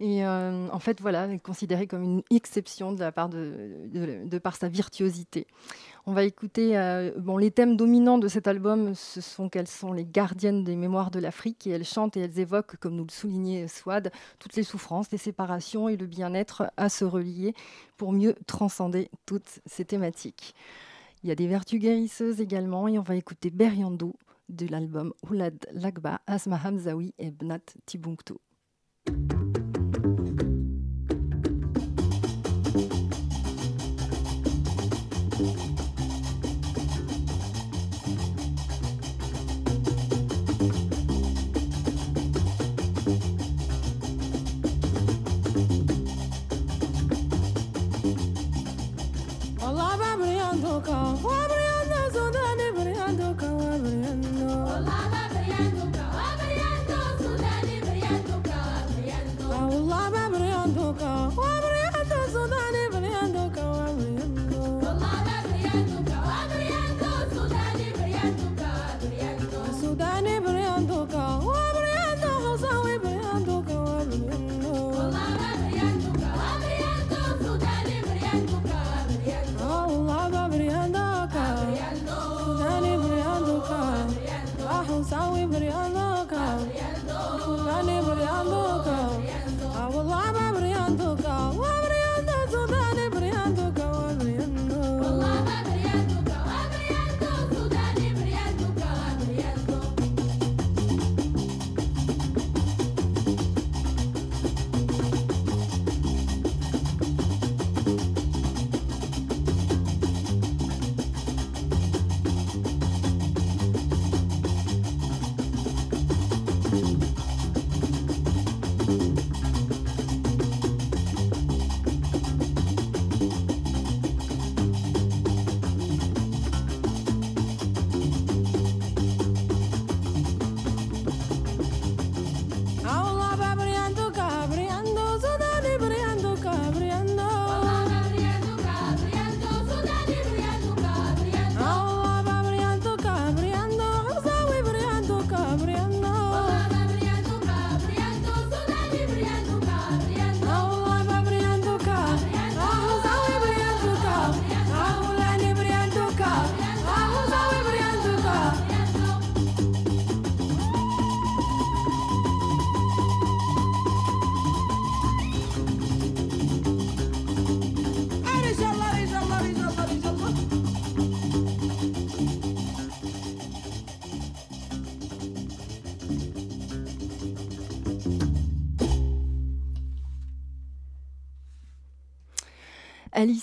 [SPEAKER 3] Et euh, en fait, voilà, elle est considérée comme une exception de la part de, de, de par sa virtuosité. On va écouter euh, bon, les thèmes dominants de cet album, ce sont qu'elles sont les gardiennes des mémoires de l'Afrique et elles chantent et elles évoquent, comme nous le soulignait Swad, toutes les souffrances, les séparations et le bien-être à se relier pour mieux transcender toutes ces thématiques. Il y a des vertus guérisseuses également et on va écouter Beriando de l'album Oulad Lagba, Asma Hamzaoui et Bnat Tibunktu.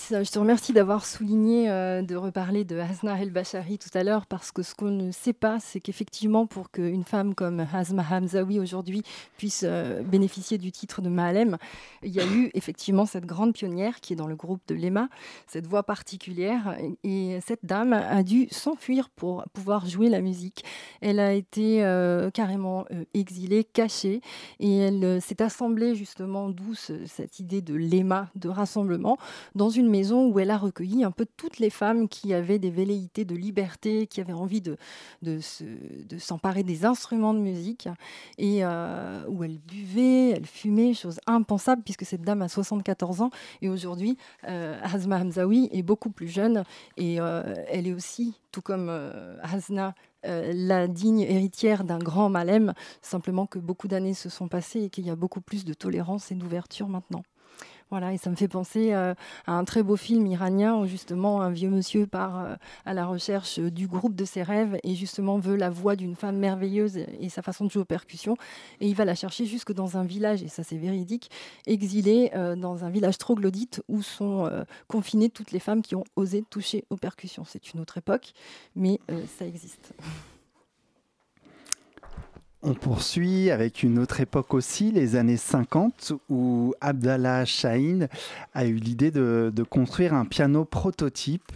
[SPEAKER 3] Je te remercie d'avoir souligné, euh, de reparler de Hasna El Bachari tout à l'heure, parce que ce qu'on ne sait pas, c'est qu'effectivement, pour qu'une femme comme Hazma Hamzawi aujourd'hui puisse euh, bénéficier du titre de Mahalem, il y a eu effectivement cette grande pionnière qui est dans le groupe de l'EMA, cette voix particulière, et, et cette dame a dû s'enfuir pour pouvoir jouer la musique. Elle a été euh, carrément euh, exilée, cachée, et elle euh, s'est assemblée justement, d'où ce- cette idée de l'EMA, de rassemblement, dans une où elle a recueilli un peu toutes les femmes qui avaient des velléités de liberté, qui avaient envie de, de, se- de s'emparer des instruments de musique, et euh, où elle buvait, elle fumait, chose impensable puisque cette dame a 74 ans, et aujourd'hui, euh, Hamzawi est beaucoup plus jeune, et euh, elle est aussi, tout comme euh, Hasna, euh, la digne héritière d'un grand Malem, simplement que beaucoup d'années se sont passées et qu'il y a beaucoup plus de tolérance et d'ouverture maintenant. Voilà, et ça me fait penser euh, à un très beau film iranien où justement un vieux monsieur part euh, à la recherche euh, du groupe de ses rêves et justement veut la voix d'une femme merveilleuse et sa façon de jouer aux percussions. Et il va la chercher jusque dans un village, et ça c'est véridique, exilé dans un village troglodyte où sont confinées toutes les femmes qui ont osé toucher aux percussions. C'est une autre époque, mais ça existe.
[SPEAKER 1] On poursuit avec une autre époque aussi, les années 50, où Abdallah Shahin a eu l'idée de, construire un piano prototype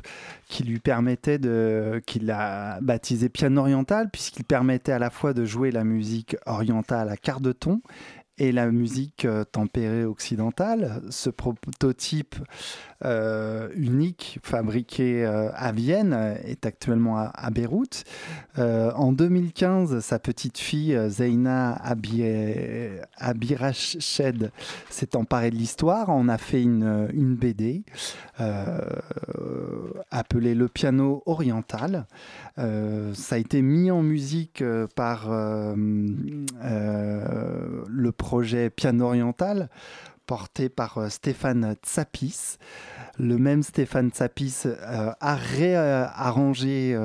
[SPEAKER 1] qui lui permettait de, qu'il a baptisé piano oriental, puisqu'il permettait à la fois de jouer la musique orientale à quart de ton et la musique euh, tempérée occidentale. Ce prototype euh, unique fabriqué euh, à Vienne est actuellement à, Beyrouth. En 2015, sa petite fille Zeina Abi- Abirached s'est emparée de l'histoire. On a fait une, BD appelée Le piano oriental. Euh, ça a été mis en musique euh, par euh, le projet Piano Oriental porté par Stéphane Tsapis. Le même Stéphane Tsapis a réarrangé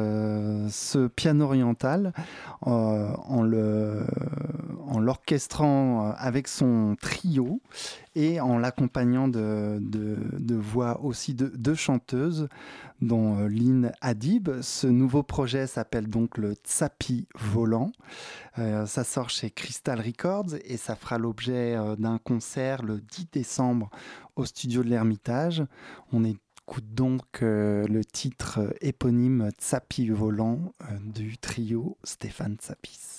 [SPEAKER 1] ce piano oriental en l'orchestrant avec son trio et en l'accompagnant de, voix aussi de, chanteuses, dont euh, Lynn Adib. Ce nouveau projet s'appelle donc le Tsapi Volant. Euh, ça sort chez Crystal Records et ça fera l'objet euh, d'un concert le 10 décembre au studio de l'Ermitage. On écoute donc le titre éponyme Tsapi Volant du trio Stéphane Tsapis.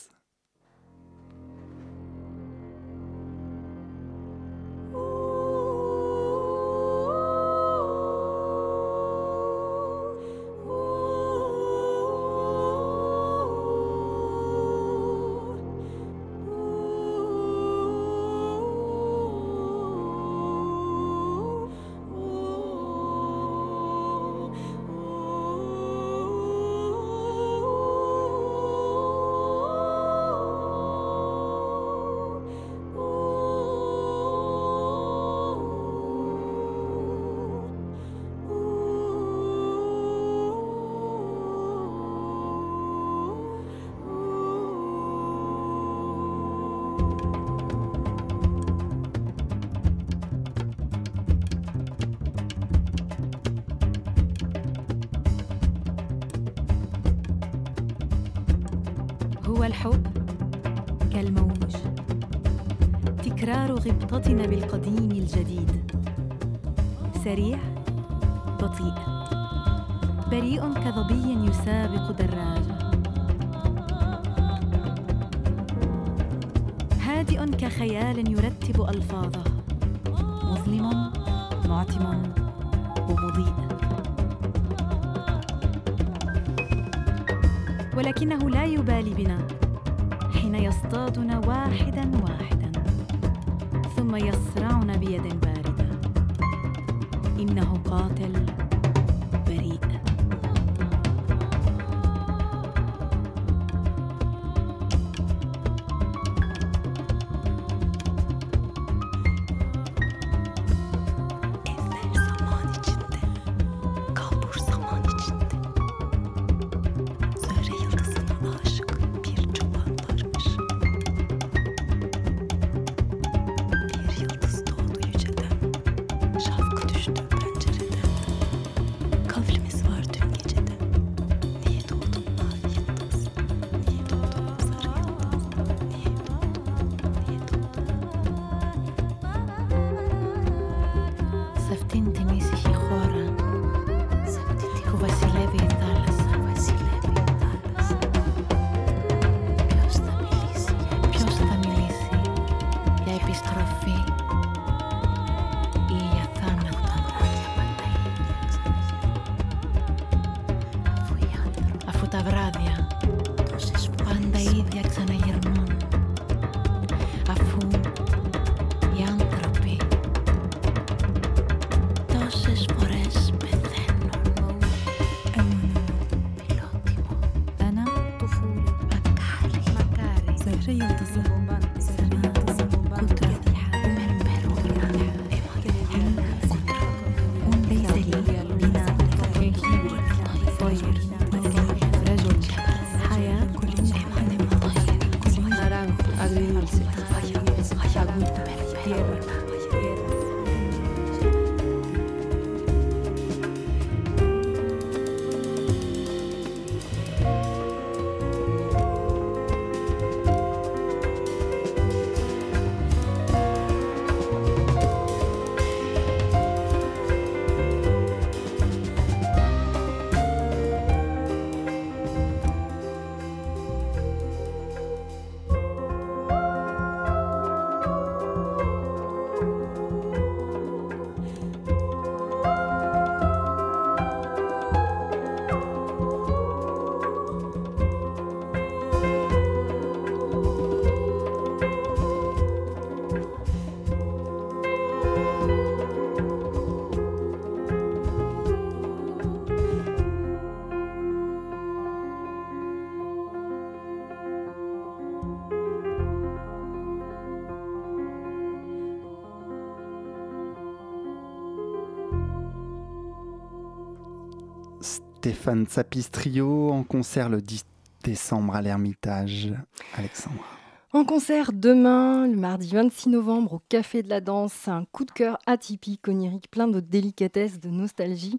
[SPEAKER 1] Stéphane Sapistrio en concert le 10 décembre à l'Ermitage. Alexandre.
[SPEAKER 3] En concert demain, le mardi 26 novembre, au Café de la Danse, un coup de cœur atypique, onirique, plein de délicatesse, de nostalgie,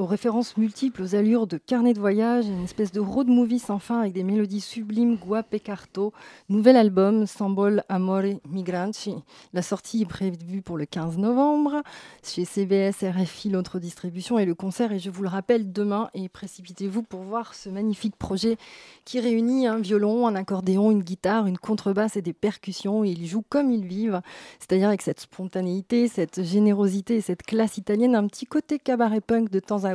[SPEAKER 3] aux références multiples, aux allures de carnet de voyage, une espèce de road movie sans fin avec des mélodies sublimes, Gua Peccarto. Nouvel album, Sambol Amore Migranti. La sortie est prévue pour le 15 novembre chez CBS, RFI, l'autre distribution. Et le concert, et je vous le rappelle, demain. Et précipitez-vous pour voir ce magnifique projet qui réunit un violon, un accordéon, une guitare, une contrebasse et des percussions. Et ils jouent comme ils vivent, c'est-à-dire avec cette spontanéité, cette générosité et cette classe italienne, un petit côté cabaret punk de temps à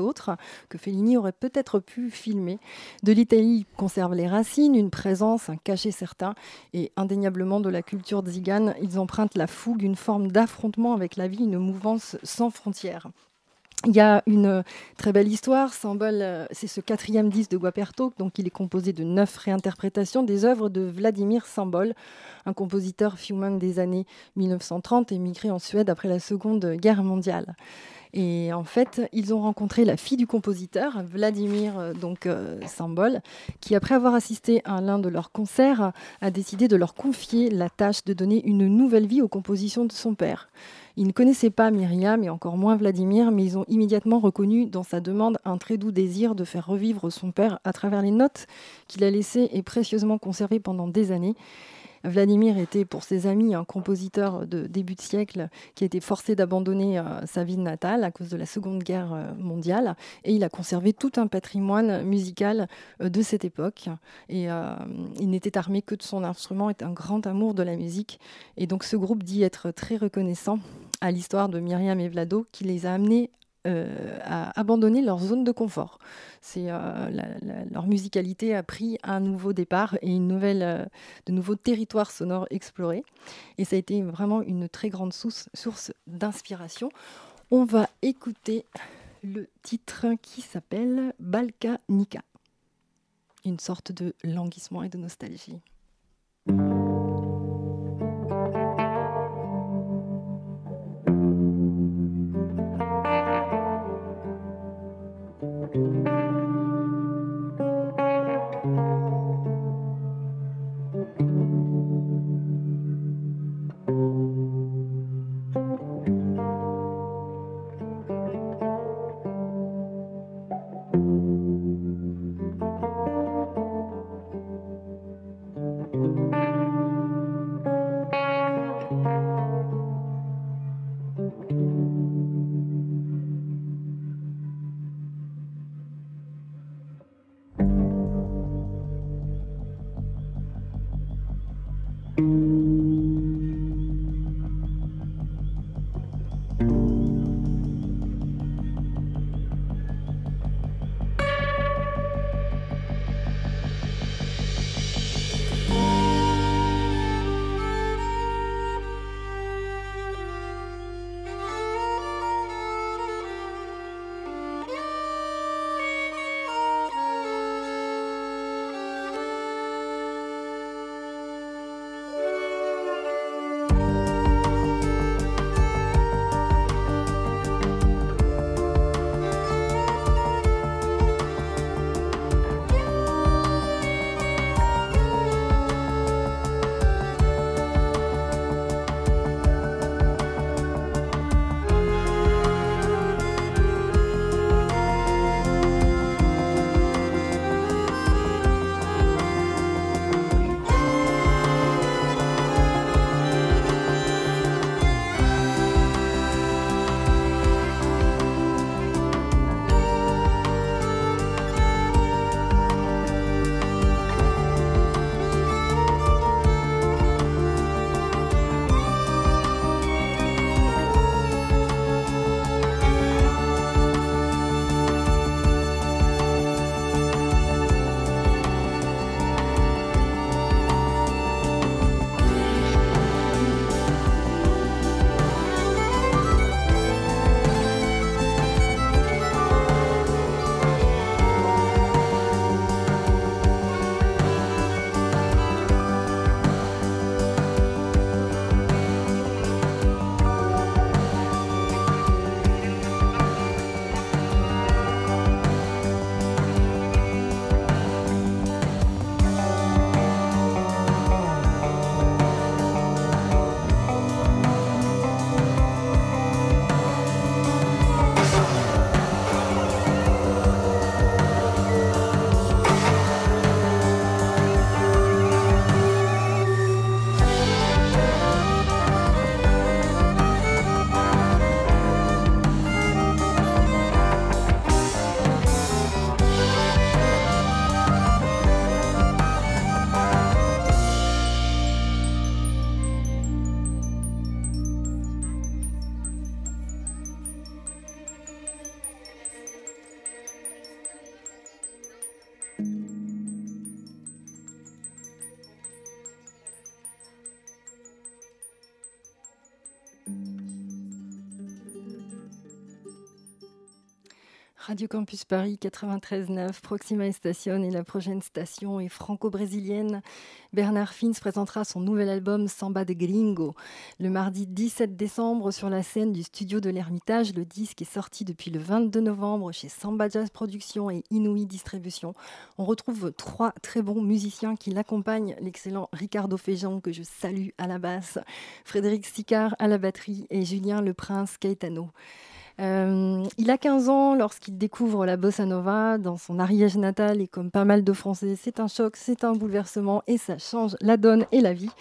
[SPEAKER 3] que Fellini aurait peut-être pu filmer. De l'Italie, conserve les racines, une présence, un cachet certain, et indéniablement de la culture zigane, ils empruntent la fougue, une forme d'affrontement avec la vie, une mouvance sans frontières. Il y a une très belle histoire. Symbole, euh, c'est ce quatrième disque de Guaperto. Donc, il est composé de neuf réinterprétations des œuvres de Vladimir Sambol, un compositeur fiuman des années 1930, émigré en Suède après la Seconde Guerre mondiale. Et en fait, ils ont rencontré la fille du compositeur, Vladimir euh, donc euh, qui après avoir assisté à l'un de leurs concerts, a décidé de leur confier la tâche de donner une nouvelle vie aux compositions de son père. Ils ne connaissaient pas Myriam et encore moins Vladimir, mais ils ont immédiatement reconnu dans sa demande un très doux désir de faire revivre son père à travers les notes qu'il a laissées et précieusement conservées pendant des années. Vladimir était pour ses amis un compositeur de début de siècle qui a été forcé d'abandonner euh, sa ville natale à cause de la Seconde Guerre euh, mondiale et il a conservé tout un patrimoine musical euh, de cette époque. Et il n'était armé que de son instrument et un grand amour de la musique. Et donc ce groupe dit être très reconnaissant à l'histoire de Myriam et Vlado qui les a amenés euh, à abandonner leur zone de confort. C'est euh, leur musicalité a pris un nouveau départ et une nouvelle, euh, de nouveaux territoires sonores explorés. Et ça a été vraiment une très grande source, source d'inspiration. On va écouter le titre qui s'appelle Balkanica, une sorte de languissement et de nostalgie. Radio Campus Paris 93.9, Proxima Station et la prochaine station est franco-brésilienne. Bernard Fins présentera son nouvel album Samba de Gringo le mardi 17 décembre sur la scène du studio de l'Ermitage. Le disque est sorti depuis le 22 novembre chez Samba Jazz Productions et Inouï Distribution. On retrouve trois très bons musiciens qui l'accompagnent, l'excellent Ricardo Feijão que je salue à la basse, Frédéric Sicard à la batterie et Julien Le Prince Caetano. Euh, il a 15 ans lorsqu'il découvre la bossa nova dans son Ariège natal et comme pas mal de Français, c'est un choc, c'est un bouleversement et ça change la donne et la vie.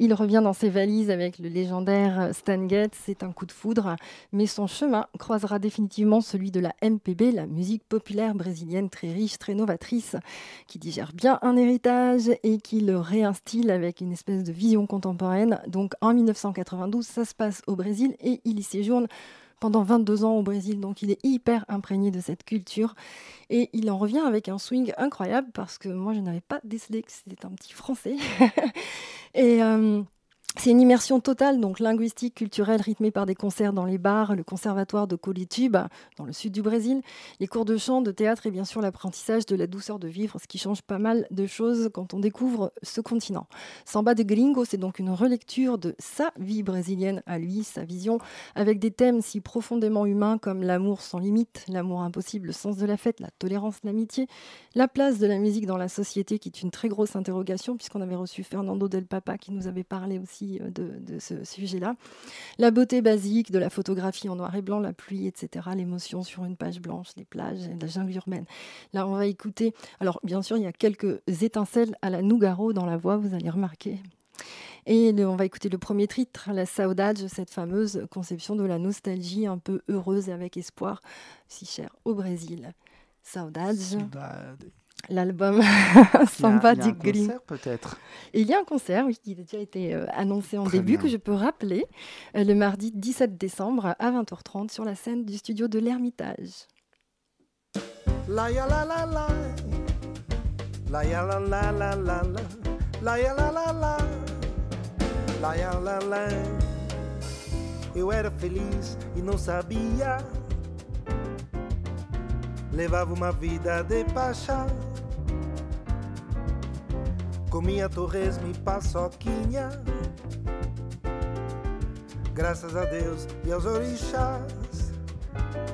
[SPEAKER 3] Il revient dans ses valises avec le légendaire Stan Getz, c'est un coup de foudre, mais son chemin croisera définitivement celui de la MPB, la musique populaire brésilienne très riche, très novatrice, qui digère bien un héritage et qui le réinstille avec une espèce de vision contemporaine. Donc en 1992, ça se passe au Brésil et il y séjourne pendant 22 ans au Brésil, donc il est hyper imprégné de cette culture et il en revient avec un swing incroyable parce que moi je n'avais pas décelé que c'était un petit français. et euh, c'est une immersion totale, donc linguistique, culturelle, rythmée par des concerts dans les bars, le conservatoire de Curitiba, dans le sud du Brésil, les cours de chant, de théâtre et bien sûr l'apprentissage de la douceur de vivre, ce qui change pas mal de choses quand on découvre ce continent. Samba de Gringo, c'est donc une relecture de sa vie brésilienne à lui, sa vision, avec des thèmes si profondément humains comme l'amour sans limite, l'amour impossible, le sens de la fête, la tolérance, l'amitié, la place de la musique dans la société, qui est une très grosse interrogation, puisqu'on avait reçu Fernando Del Papa qui nous avait parlé aussi euh, de, ce sujet-là. La beauté basique de la photographie en noir et blanc, la pluie, etc. L'émotion sur une page blanche, les plages, la jungle urbaine. Là, on va écouter. Alors, bien sûr, il y a quelques étincelles à la Nougaro dans la voix, vous allez remarquer. Et on va écouter le premier titre, la Saudade, cette fameuse conception de la nostalgie un peu heureuse et avec espoir, si chère au Brésil. Saudade, l'album Samba
[SPEAKER 1] Il y a
[SPEAKER 3] de
[SPEAKER 1] un concert, peut-être.
[SPEAKER 3] Il y a un concert, oui, qui a déjà été euh, annoncé en
[SPEAKER 1] Très
[SPEAKER 3] début,
[SPEAKER 1] bien.
[SPEAKER 3] que je peux rappeler, euh, le mardi 17 décembre à 20h30 sur la scène du studio de l'Ermitage.
[SPEAKER 10] La ya la la la. La ya la la la la la. La ya la la la. La ya la la. Eu era feliz e não sabia. Levava uma vida de paixão. Comia torresmo e paçoquinha. Graças a Deus e aos orixás.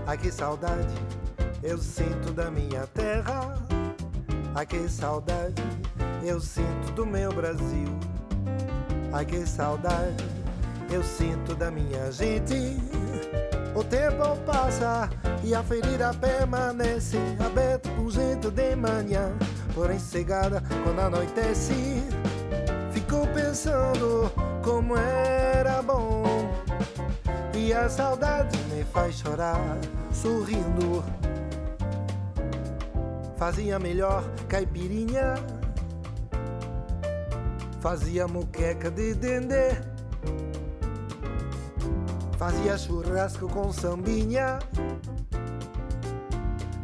[SPEAKER 10] Ai que saudade eu sinto da minha terra. Ai que saudade eu sinto do meu Brasil. Ai que saudade eu sinto da minha gente. O tempo passa e a ferida permanece aberta gente de manhã, porém cegada quando anoitece. Fico pensando como era bom e a saudade me faz chorar sorrindo. Fazia melhor caipirinha, fazia muqueca de dendê, fazia churrasco com sambinha,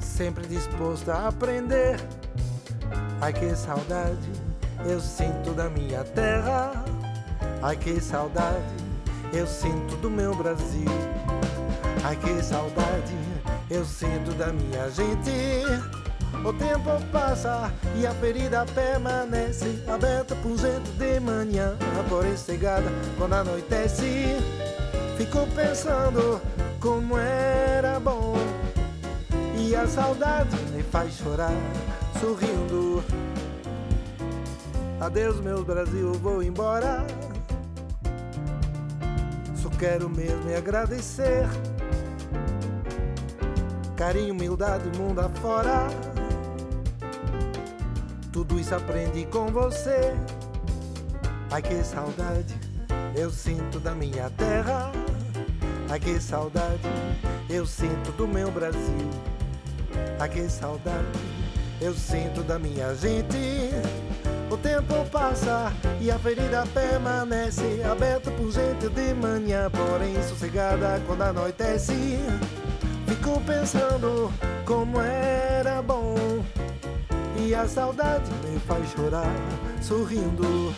[SPEAKER 10] sempre disposto a aprender. Ai que saudade eu sinto da minha terra, ai que saudade eu sinto do meu Brasil. Ai que saudade eu sinto da minha gente. O tempo passa e a ferida permanece aberta por gente de manhã, porém cegada quando anoitece. Fico pensando como era bom e a saudade me faz chorar sorrindo. Adeus, meu Brasil, vou embora. Só quero mesmo é agradecer. Carinho, humildade, mundo afora. Tudo isso aprendi com você. Ai que saudade eu sinto da minha terra. Ai que saudade eu sinto do meu Brasil. Ai que saudade eu sinto da minha gente. O tempo passa e a ferida permanece aberta por gente de manhã, porém sossegada quando anoitece. Fico pensando como era bom e a saudade me faz chorar sorrindo.